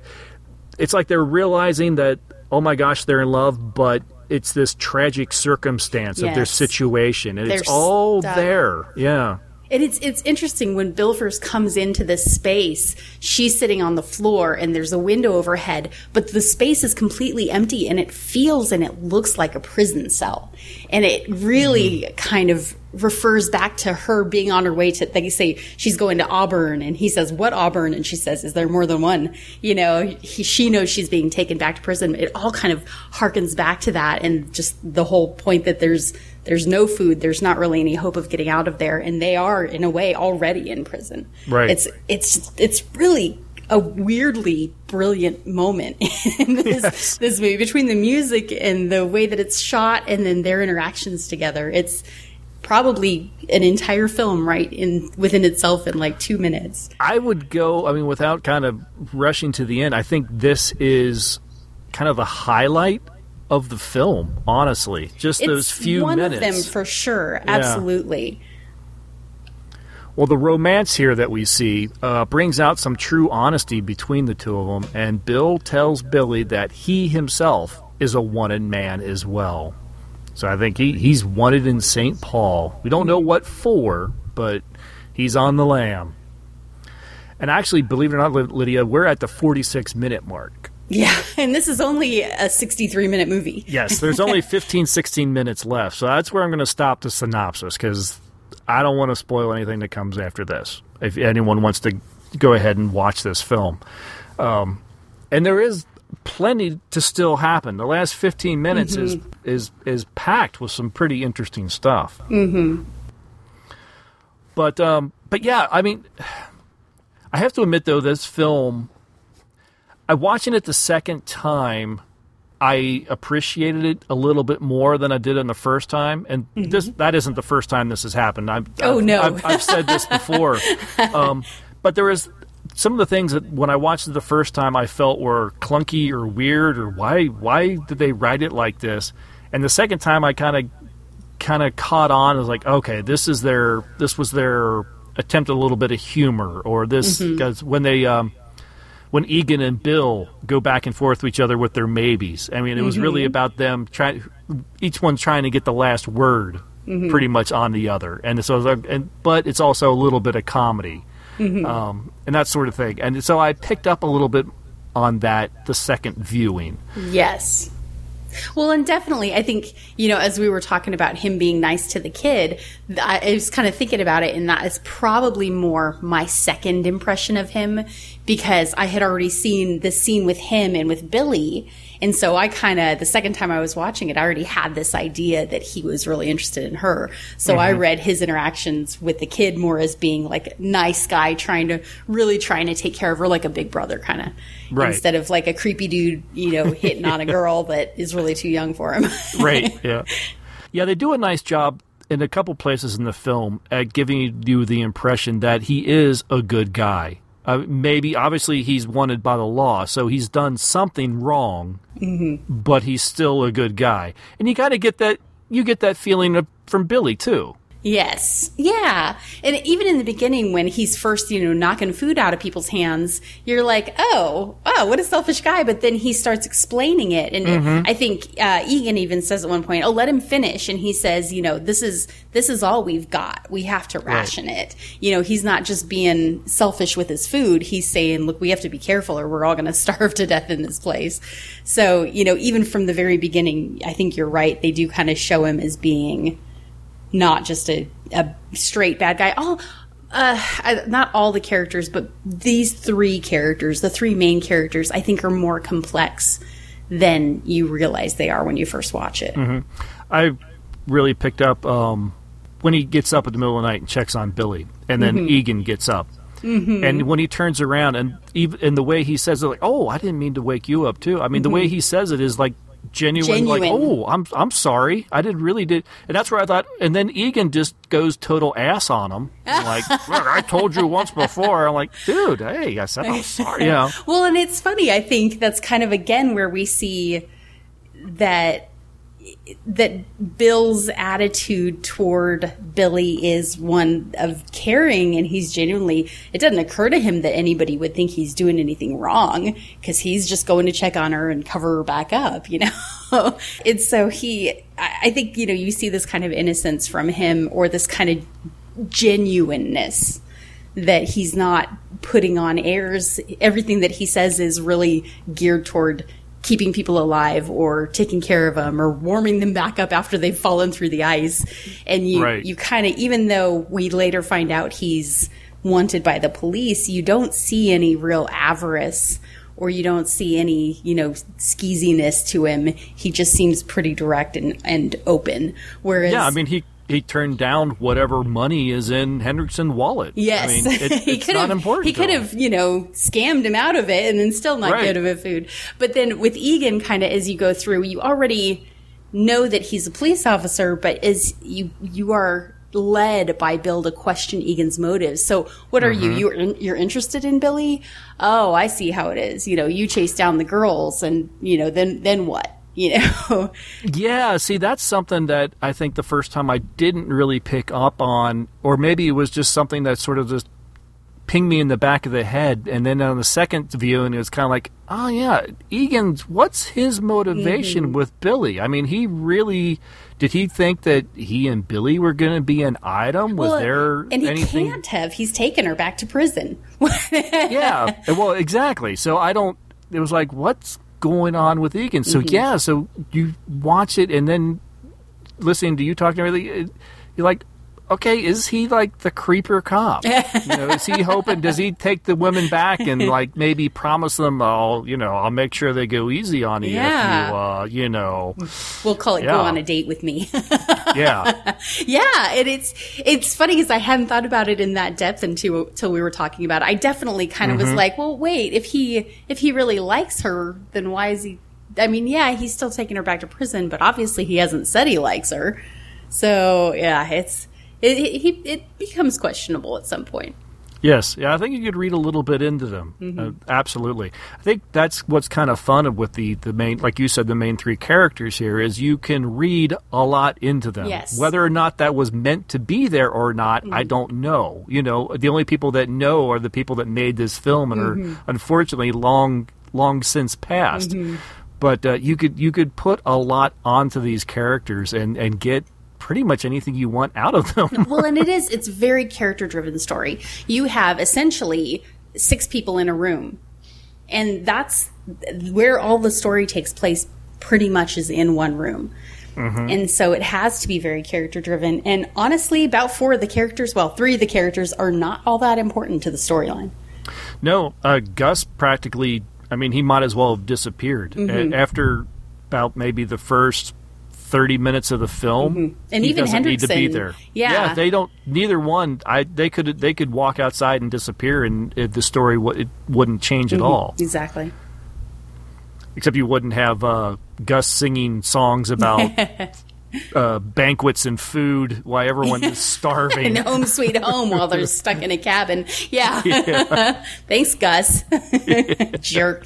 It's like they're realizing that oh my gosh they're in love, but it's this tragic circumstance of their situation, and it's They're all stuck. there. Yeah. And it's it's interesting when Bill first comes into this space. She's sitting on the floor, and there's a window overhead, but the space is completely empty, and it feels and it looks like a prison cell. And it really mm-hmm. kind of refers back to her being on her way to. They say she's going to Auburn, and he says, "What Auburn?" And she says, "Is there more than one?" You know, he, she knows she's being taken back to prison. It all kind of harkens back to that, and just the whole point that there's there's no food, there's not really any hope of getting out of there, and they are in a way already in prison. Right. It's it's it's really a weirdly brilliant moment in this this movie between the music and the way that it's shot, and then their interactions together. It's probably an entire film right in within itself in like two minutes. I would go, I mean, without kind of rushing to the end, I think this is kind of a highlight of the film, honestly. Just it's those few one minutes. of them for sure, Yeah. absolutely. Well, the romance here that we see uh, brings out some true honesty between the two of them, and Bill tells Billy that he himself is a wanted man as well. So I think he, he's wanted in St. Paul. We don't know what for, but he's on the lam. And actually, believe it or not, Lydia, we're at the 46 minute mark. Yeah, and this is only a 63 minute movie. Yes, there's only 15, 16 minutes left. So that's where I'm going to stop the synopsis because I don't want to spoil anything that comes after this. If anyone wants to go ahead and watch this film. Um, and there is plenty to still happen. The last 15 minutes is, Mhm. is, is packed with some pretty interesting stuff. Mm-hmm. But um, but yeah, I mean, I have to admit though, this film, I watching it the second time, I appreciated it a little bit more than I did in the first time. And this that isn't the first time this has happened. I've, Mm-hmm. Oh, I've- no. I've, I've said this before. um, but there was some of the things that when I watched it the first time, I felt were clunky or weird or why why did they write it like this? And the second time, I kind of kind of caught on. I was like, okay, this is their this was their attempt at a little bit of humor, or this Mhm. because when they um, when Egan and Bill go back and forth with each other with their maybes. I mean, it was really Mhm. about them trying, each one trying to get the last word Mhm. pretty much on the other, and so, and but it's also a little bit of comedy, Mhm. um, and that sort of thing. And so I picked up a little bit on that the second viewing. Yes. Well, and definitely, I think, you know, as we were talking about him being nice to the kid, I was kind of thinking about it, and that is probably more my second impression of him because I had already seen this scene with him and with Billy. And so I kind of, the second time I was watching it, I already had this idea that he was really interested in her. So I Mhm. read his interactions with the kid more as being like a nice guy trying to, really trying to take care of her like a big brother kind of. Right. Instead of like a creepy dude, you know, hitting on a girl that is really too young for him. right. Yeah. Yeah, they do a nice job in a couple places in the film at giving you the impression that he is a good guy. Uh, maybe, obviously, he's wanted by the law, so he's done something wrong, hmm but he's still a good guy. And you got to get that. You get that feeling from Billy too. Yes. Yeah. And even in the beginning, when he's first, you know, knocking food out of people's hands, you're like, oh, oh, what a selfish guy. But then he starts explaining it. And Mhm. I think uh, Egan even says at one point, oh, let him finish. And he says, you know, this is this is all we've got. We have to Right. ration it. You know, he's not just being selfish with his food. He's saying, look, we have to be careful or we're all going to starve to death in this place. So, you know, even from the very beginning, I think you're right. They do kind of show him as being not just a, a straight bad guy. All, uh, I- not all the characters, but these three characters, the three main characters, I think are more complex than you realize they are when you first watch it. hmm I really picked up um, when he gets up in the middle of the night and checks on Billy, and then Mhm. Egan gets up. Mhm. And when he turns around and even and the way he says it, like, "Oh, I didn't mean to wake you up too." I mean, the way Mhm. he says it is like genuine, like, "Oh, I'm I'm sorry, I didn't really did." And that's where I thought. And then Egan just goes total ass on him, like, "I told you once before." I'm like, "Dude, hey, I said I'm sorry." You know, well, and it's funny. I think that's kind of again where we see that that Bill's attitude toward Billy is one of caring, and he's genuinely. It doesn't occur to him that anybody would think he's doing anything wrong because he's just going to check on her and cover her back up, you know. and so he, I I think, you know, you see this kind of innocence from him, or this kind of genuineness that he's not putting on airs. Everything that he says is really geared toward keeping people alive or taking care of them or warming them back up after they've fallen through the ice. And you, Right. you kind of, even though we later find out he's wanted by the police, you don't see any real avarice or you don't see any, you know, skeeziness to him. He just seems pretty direct and, and open. Whereas, yeah. I mean, he he turned down whatever money is in Hendrickson wallet. Yes, I mean, it, he it's could not have. important. He could have, you know, scammed him out of it, and then still not Right. give him a food. But then with Egan, kind of as you go through, you already know that he's a police officer, but as you you are led by Bill to question Egan's motives. So, what are you? Mhm. You're you're interested in Billy? Oh, I see how it is. You know, you chase down the girls, and you know, then then what? You know. Yeah, see, that's something that I think the first time I didn't really pick up on, or maybe it was just something that sort of just pinged me in the back of the head. And then on the second viewing, it was kind of like, oh, yeah, Egan's, what's his motivation Mhm. with Billy? I mean, he really, did he think that he and Billy were going to be an item? Was Well, there and he anything? can't have. He's taken her back to prison. yeah. Well, exactly. So I don't. It was like, what's going on with Egan? So Mhm. yeah. So you watch it, and then listening to you talking, everything, you're like, okay, is he like the creeper cop? you know, is he hoping? Does he take the women back and like maybe promise them, I'll, you know, I'll make sure they go easy on you Yeah. if you, uh, you know, We'll call it Yeah. "Go on a Date with Me." yeah. yeah, and it's it's funny because I hadn't thought about it in that depth until until we were talking about it. I definitely kind of was Mhm. like, well, wait, if he if he really likes her, then why is he? I mean, yeah, he's still taking her back to prison, but obviously he hasn't said he likes her. So yeah, it's it it, it becomes questionable at some point. Yes, yeah, I think you could read a little bit into them. Mhm. Uh, absolutely, I think that's what's kind of fun with the the main, like you said, the main three characters here is you can read a lot into them. Yes. Whether or not that was meant to be there or not, I Mhm. don't know. You know, the only people that know are the people that made this film and Mhm. are unfortunately long long since passed. Mhm. But uh, you could you could put a lot onto these characters and and get pretty much anything you want out of them. well, and it is, it's very character driven story. You have essentially six people in a room. And that's where all the story takes place pretty much is in one room. And so it has to be very character driven. And honestly, about four of the characters, well, three of the characters are not all that important to the storyline. No, uh, Gus practically. I mean, he might as well have disappeared Mhm. A- after about maybe the first thirty minutes of the film. Mhm. And he even doesn't need to be there. yeah. they don't. Neither one. I they could they could walk outside and disappear, and it, the story w- it wouldn't change at Mhm. all. Exactly. Except you wouldn't have uh, Gus singing songs about uh, banquets and food while everyone is starving. and home sweet home while they're stuck in a cabin. Yeah. Yeah. Thanks, Gus. Jerk.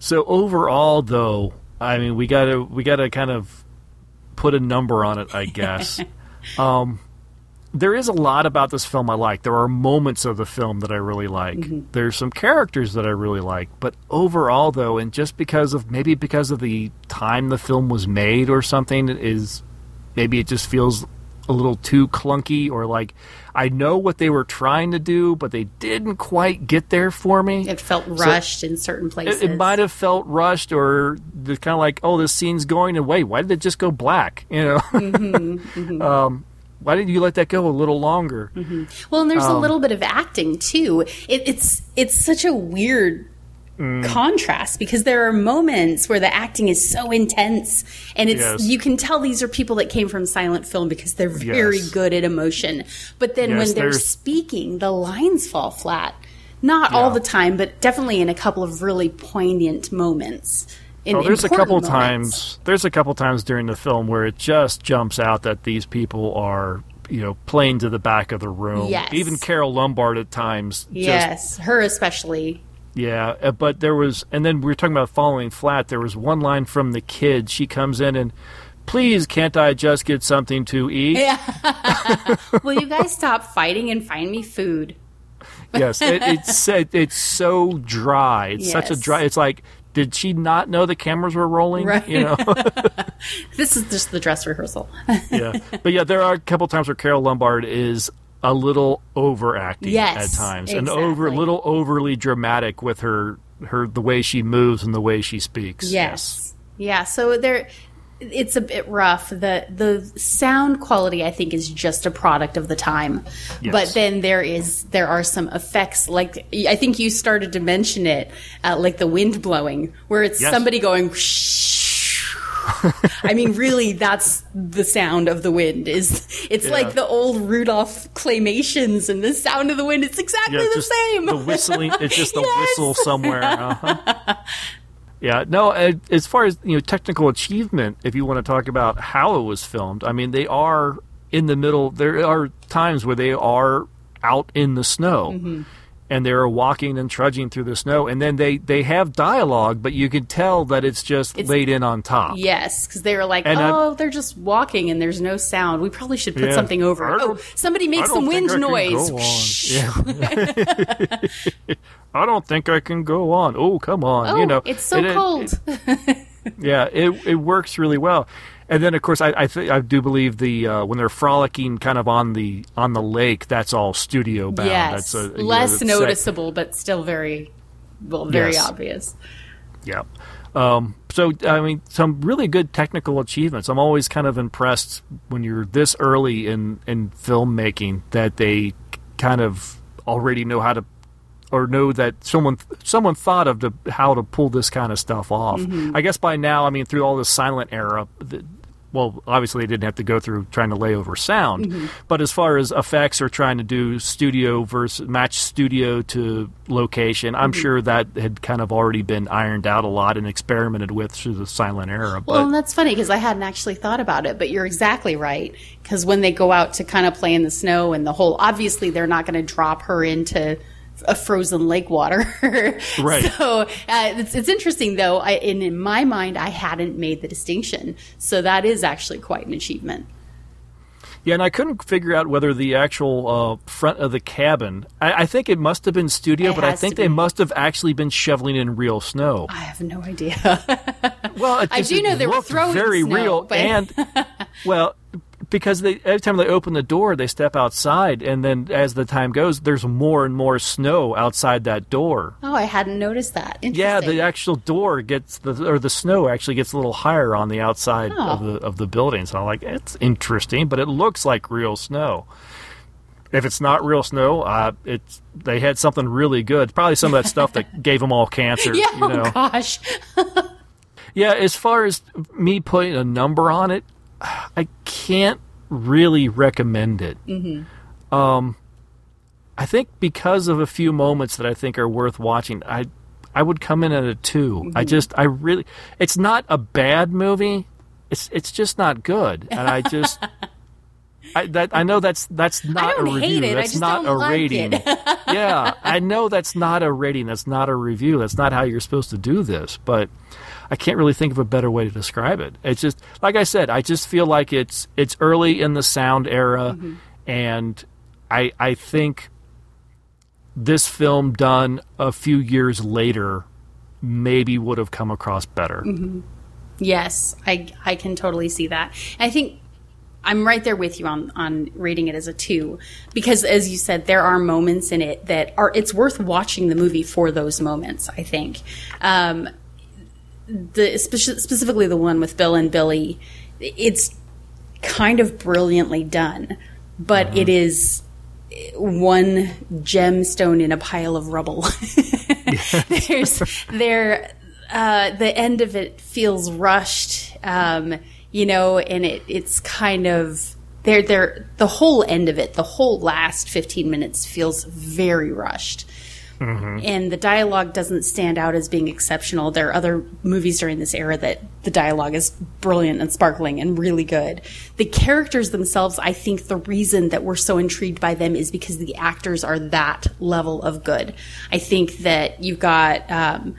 So overall, though, I mean, we gotta we gotta kind of put a number on it, I guess. um, there is a lot about this film I like. There are moments of the film that I really like. Mhm. There's some characters that I really like, but overall, though, and just because of maybe because of the time the film was made or something, is maybe it just feels a little too clunky or like I know what they were trying to do, but they didn't quite get there for me. It felt So- rushed in certain places. it, it might have felt rushed or the kind of like, oh, this scene's going away. why did it just go black? You know, Mhm, mhm. um, why didn't you let that go a little longer? Mhm. Well, and there's a Um, little bit of acting too. It, it's it's such a weird Mm. contrast because there are moments where the acting is so intense, and it's Yes. you can tell these are people that came from silent film because they're very Yes. good at emotion. But then Yes, when they're there's- speaking, the lines fall flat. Not all the time, but definitely in a couple of really poignant moments. In oh, there's a couple moments. times. There's a couple times during the film where it just jumps out that these people are, you know, playing to the back of the room. Yes. Even Carole Lombard at times. Just, Yes, her especially. Yeah, uh, but there was, and then we were talking about falling flat. There was one line from the kid. She comes in and, please, can't I just get something to eat? Yeah. Will you guys stop fighting and find me food? yes, it, it's it, it's so dry. It's such a dry. It's like, did she not know the cameras were rolling? Right. You know. This is just the dress rehearsal. yeah, but yeah, there are a couple times where Carole Lombard is a little overacting Yes, at times, and over a little overly dramatic with her her the way she moves and the way she speaks. Yes. Yeah, so there it's a bit rough. The the sound quality I think is just a product of the time. Yes. But then there is there are some effects like I think you started to mention it uh, like the wind blowing where it's Yes. somebody going I mean really that's the sound of the wind is it's Yeah. like the old Rudolph claymations and the sound of the wind it's exactly Yeah, the same. The whistling, it's just the Yes. whistle somewhere. Uh-huh. Yeah, no. uh, As far as you know, technical achievement, if you want to talk about how it was filmed, I mean, they are in the middle. There are times where they are out in the snow, Mhm. And they are walking and trudging through the snow, and then they they have dialogue, but you can tell that it's just laid in on top. Yes, because they were like, And "Oh, they're just walking and there's no sound. We probably should put Yeah. something over Oh, somebody make some wind noise." Yeah. I don't think I can go on. Oh, come on! Oh, you know, it's so it- it- cold. yeah, it it works really well. And then, of course, I I, th- I do believe the uh, when they're frolicking kind of on the on the lake, that's all studio bound. yes, that's a, you know, less that's set- noticeable, but still very, well, very Yes. obvious. Yeah. Um, so I mean, some really good technical achievements. I'm always kind of impressed when you're this early in in filmmaking that they kind of already know how to or know that someone someone thought of the, how to pull this kind of stuff off. Mhm. I guess by now, I mean through all this silent era. The, well, obviously they didn't have to go through trying to lay over sound, Mhm. but as far as effects or trying to do studio versus match studio to location, I'm Mhm. sure that had kind of already been ironed out a lot and experimented with through the silent era. But Well, and that's funny because I hadn't actually thought about it, but you're exactly right. Because when they go out to kind of play in the snow and the whole, obviously they're not going to drop her into a frozen lake water. Right. So uh, it's, it's interesting though. I, in, in my mind, I hadn't made the distinction. So that is actually quite an achievement. yeah, and I couldn't figure out whether the actual uh, front of the cabin. I, I think it must have been studio, It but I think they must have actually been shoveling in real snow. I have no idea. Well, I do know they were throwing very snow, real, but- and well, because they every time they open the door, they step outside, and then as the time goes, there's more and more snow outside that door. oh, I hadn't noticed that. Yeah, the actual door gets the or the snow actually gets a little higher on the outside Oh. of the of the building. So I'm like, it's interesting, but it looks like real snow. if it's not real snow, uh, it's they had something really good. Probably some of that stuff that gave them all cancer. yeah, you know. oh gosh. Yeah, as far as me putting a number on it, I can't really recommend it. Mm-hmm. Um, I think because of a few moments that I think are worth watching, I I would come in at a 2 I Mhm. just I really it's not a bad movie. It's it's just not good, and I just. I, that, I know that's that's not a review. I That's not a like rating. yeah, I know that's not a rating. That's not a review. That's not how you're supposed to do this. But I can't really think of a better way to describe it. It's just like I said. I just feel like it's it's early in the sound era, Mm-hmm. and I I think this film done a few years later maybe would have come across better. hmm Yes, I I can totally see that. I think I'm right there with you on on rating it as a two because, as you said, there are moments in it that are it's worth watching the movie for those moments. I think, um, the speci- specifically the one with Bill and Billy, it's kind of brilliantly done, but it is one gemstone in a pile of rubble. There's there uh, the end of it feels rushed, um, you know, and it it's kind of there there the whole end of it, the whole last 15 minutes feels very rushed. And the dialogue doesn't stand out as being exceptional. There are other movies during this era that the dialogue is brilliant and sparkling and really good. The characters themselves, I think the reason that we're so intrigued by them is because the actors are that level of good. I think that you've got um,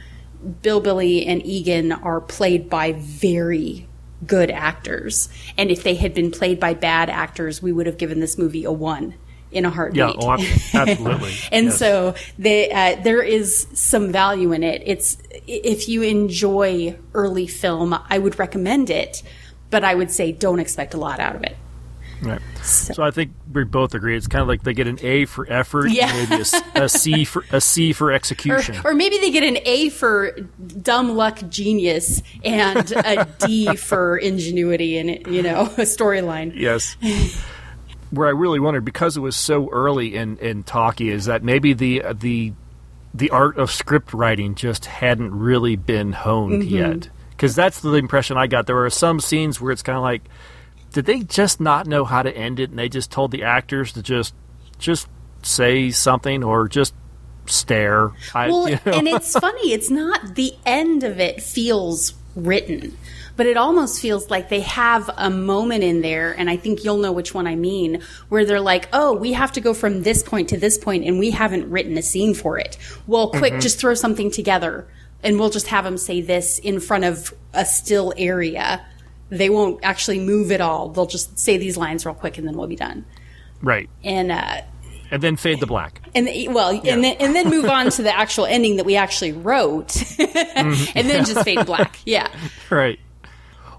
Bill, Billy, and Egan are played by very good actors. And if they had been played by bad actors, we would have given this movie a one in a heartbeat. Yeah, oh, absolutely. and Yes. so they, uh, there is some value in it. It's if you enjoy early film, I would recommend it, but I would say don't expect a lot out of it. Right. So I think we both agree. It's kind of like they get an A for effort, Yeah. maybe a a, C for a C for Or, execution. or maybe they get an A for dumb luck genius and a D for ingenuity and you know a storyline. yes. Where I really wondered because it was so early in in talkie is that maybe the the the art of script writing just hadn't really been honed Mhm. yet. Because that's the impression I got. There were some scenes where it's kind of like, did they just not know how to end it, and they just told the actors to just just say something or just stare? I, well, you know? and it's funny. It's not the end of it feels written, but it almost feels like they have a moment in there, and I think you'll know which one I mean, where they're like, "Oh, we have to go from this point to this point, and we haven't written a scene for it. Well, quick, Mhm. just throw something together, and we'll just have them say this in front of a still area." They won't actually move at all. They'll just say these lines real quick, and then we'll be done. right, And uh, and then fade to black. and the, well, and then and then move on to the actual ending that we actually wrote, and then just fade to black. Yeah, Right.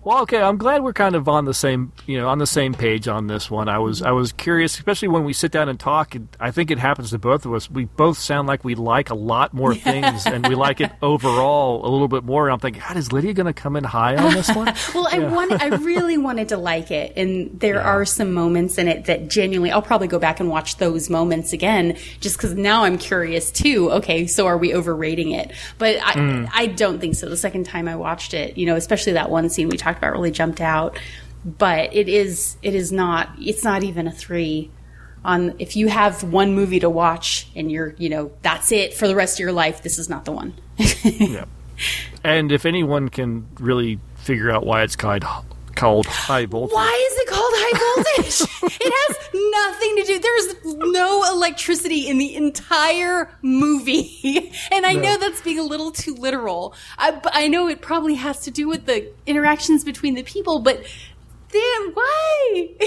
Well, okay. I'm glad we're kind of on the same, you know, on the same page on this one. I was, I was curious, especially when we sit down and talk. And I think it happens to both of us. We both sound like we like a lot more things, and we like it overall a little bit more. And I'm thinking, God, is Lydia going to come in high on this one? well, I wanted, I really wanted to like it, and there are some moments in it that genuinely, I'll probably go back and watch those moments again, just because now I'm curious too. Okay, so are we overrating it? But I, Mm. I don't think so. The second time I watched it, you know, especially that one scene we talked about really jumped out. But it is, it is not, it's not even a three. On if you have one movie to watch and you're, you know, that's it for the rest of your life, this is not the one. yeah. And if anyone can really figure out why it's called called high voltage, Why is it called high voltage? it has nothing to do. There's no electricity in the entire movie, and I No. know that's being a little too literal. I, I know it probably has to do with the interactions between the people, but then why?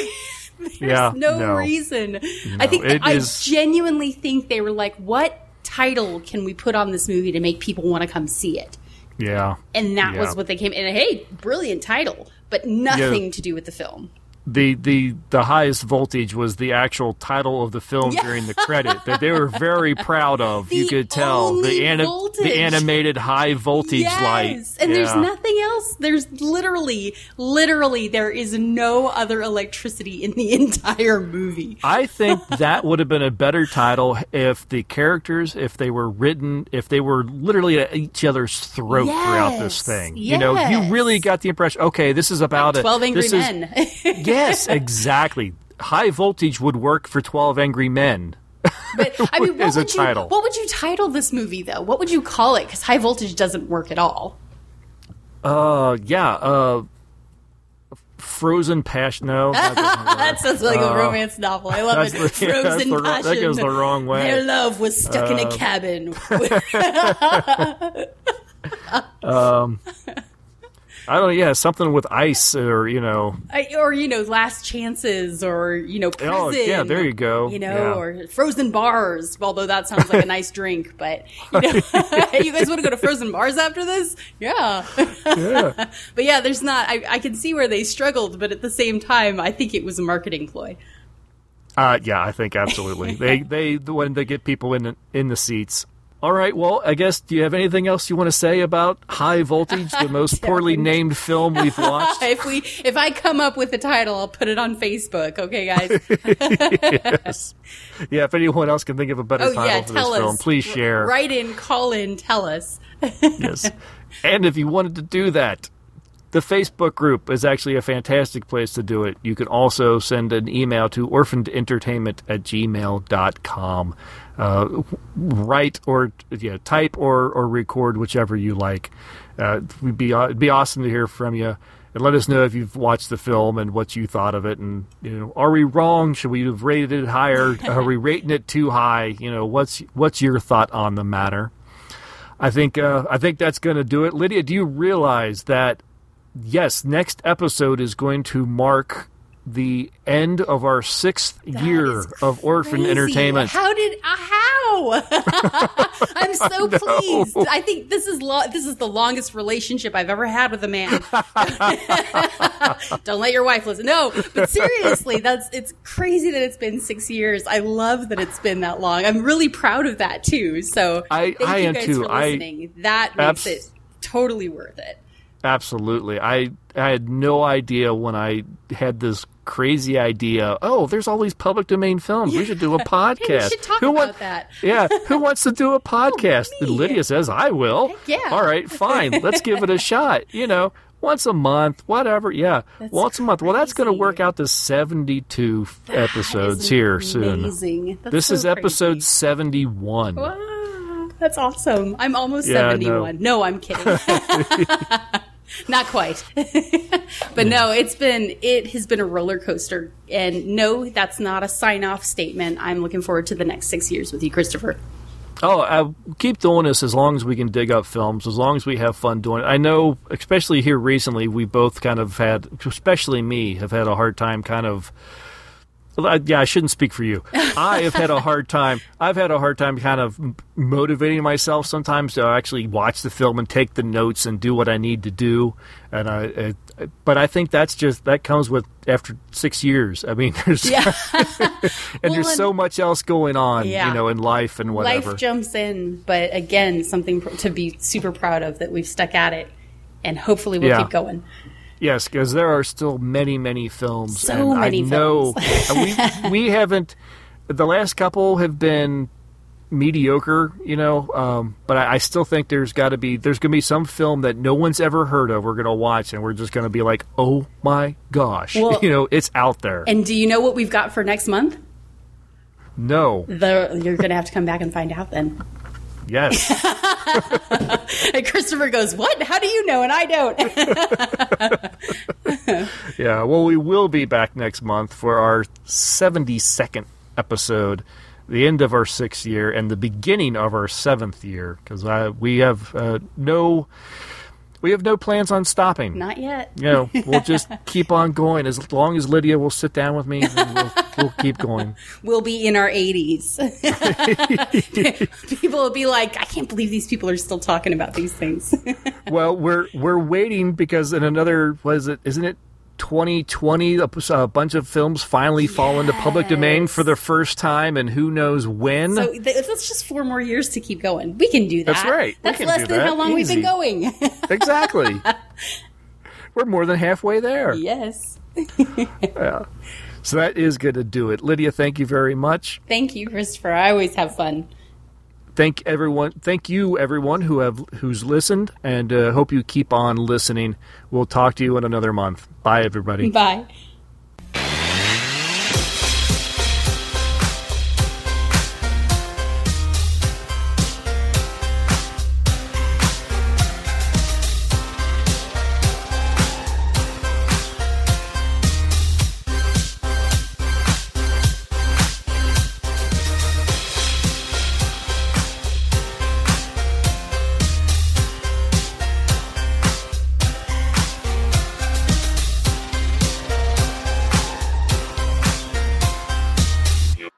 There's Yeah, no, no. reason. No, I think I is- genuinely think they were like, "What title can we put on this movie to make people want to come see it?" Yeah, And that Yeah. was what they came. And hey, brilliant title, but nothing Yeah. to do with the film. The the the highest voltage was the actual title of the film Yeah. during the credit that they were very proud of. you could tell the ani- the animated high voltage light. and there's nothing else. There's literally, literally, there is no other electricity in the entire movie. I think that would have been a better title if the characters, if they were written, if they were literally at each other's throat throughout this Yes, thing. You know, you really got the impression. Okay, this is about a 12 Angry this is- Men. yes, exactly. High voltage would work for Twelve Angry Men. But I mean, what As a would you title. what would you title this movie though? What would you call it? Because high voltage doesn't work at all. Uh, yeah. Uh, Frozen Passion. No, that that sounds like Uh, a romance novel. I love it. the- yeah, that's Frozen the that passion. goes the wrong way. Their love was stuck in a Uh, cabin. um, I don't know. Yeah, something with ice, or you know, I- or you know, last chances, or you know, prison. Oh, yeah, there you go. You know, Yeah. or frozen bars. Although that sounds like a nice drink, but you know, hey, you guys want to go to frozen bars after this? Yeah. yeah. but yeah, there's not. I, I can see where they struggled, but at the same time, I think it was a marketing ploy. Uh, yeah, I think absolutely. they they when they get people in the, in the seats. All right. Well, I guess. Do you have anything else you want to say about High Voltage, the most poorly named film we've watched? if we, if I come up with the title, I'll put it on Facebook. Okay, guys. yes. Yeah. If anyone else can think of a better oh title yeah, for this us. film, please share. Write in, call in, tell us. yes. And if you wanted to do that, the Facebook group is actually a fantastic place to do it. You can also send an email to orphanedentertainment at gmail.com. Uh, write or yeah, type or, or record, whichever you like. Uh, it'd, be, it'd be awesome to hear from you. And let us know if you've watched the film and what you thought of it. And, you know, are we wrong? Should we have rated it higher? are we rating it too high? You know, what's, what's your thought on the matter? I think uh, I think that's going to do it. Lydia, do you realize that yes, next episode is going to mark the end of our sixth year of Orphan. Entertainment? How did uh, how? I'm so pleased. I think this is lo- this is the longest relationship I've ever had with a man. Don't let your wife listen. No, but seriously, that's it's crazy that it's been six years. I love that it's been that long. I'm really proud of that too. So I- thank I you guys too. for I- listening. that makes Abs- it totally worth it. Absolutely. I I had no idea when I had this crazy idea. Oh, there's all these public domain films. We should do a podcast. should talk who about want- that. yeah, who wants to do a oh, podcast? And Lydia says, "I will." yeah. All right, fine. Let's give it a shot. You know, once a month, whatever. Yeah, once a month. Well, that's going to work out to 72 episodes here soon. Amazing. This so is crazy. episode 71. Wow, that's awesome. I'm almost Yeah, 71. No. I'm kidding. Not quite. but no, it's been it has been a roller coaster. And no, that's not a sign off statement. I'm looking forward to the next 6 years with you, Christopher. Oh, I keep doing this as long as we can dig up films, as long as we have fun doing it. I know, especially here recently, we both kind of had, especially me, have had a hard time kind of. Well, Yeah, I shouldn't speak for you. I have had a hard time. I've had a hard time kind of motivating myself sometimes to actually watch the film and take the notes and do what I need to do. And I, I but I think that's just that comes with after six years. I mean, there's Yeah. and there's so much else going on, Yeah. you know, in life and whatever. Life jumps in, but again, something to be super proud of that we've stuck at it and hopefully we'll Yeah. keep going. Yes, because there are still many, many films. So and many I know films. we we haven't. The last couple have been mediocre, you know. Um, but I, I still think there's got to be there's going to be some film that no one's ever heard of. We're going to watch and we're just going to be like, oh my gosh, Well- you know, it's out there. And do you know what we've got for next month? no, The, you're going to have to come back and find out then. yes, And Christopher goes, What? How do you know? And I don't. yeah. Well, we will be back next month for our 72nd episode. The end of our sixth year and the beginning of our seventh year, because we have uh, no, we have no plans on stopping. Not yet. you know, we'll just keep on going as long as Lydia will sit down with me. We'll, we'll keep going. We'll be in our 80s. people will be like, I can't believe these people are still talking about these things. Well, we're we're waiting because in another what is it? Isn't it 2020? A, a bunch of films finally fall into public domain for the first time, and who knows when? so th- that's just four more years to keep going. We can do that. That's right. That's less than that. how long we've been going. exactly. We're more than halfway there. Yes. yeah. So that is good to do it. Lydia, thank you very much. Thank you, Christopher. I always have fun. Thank everyone. Thank you, everyone who have who's listened, and uh, hope you keep on listening. We'll talk to you in another month. Bye, everybody. Bye.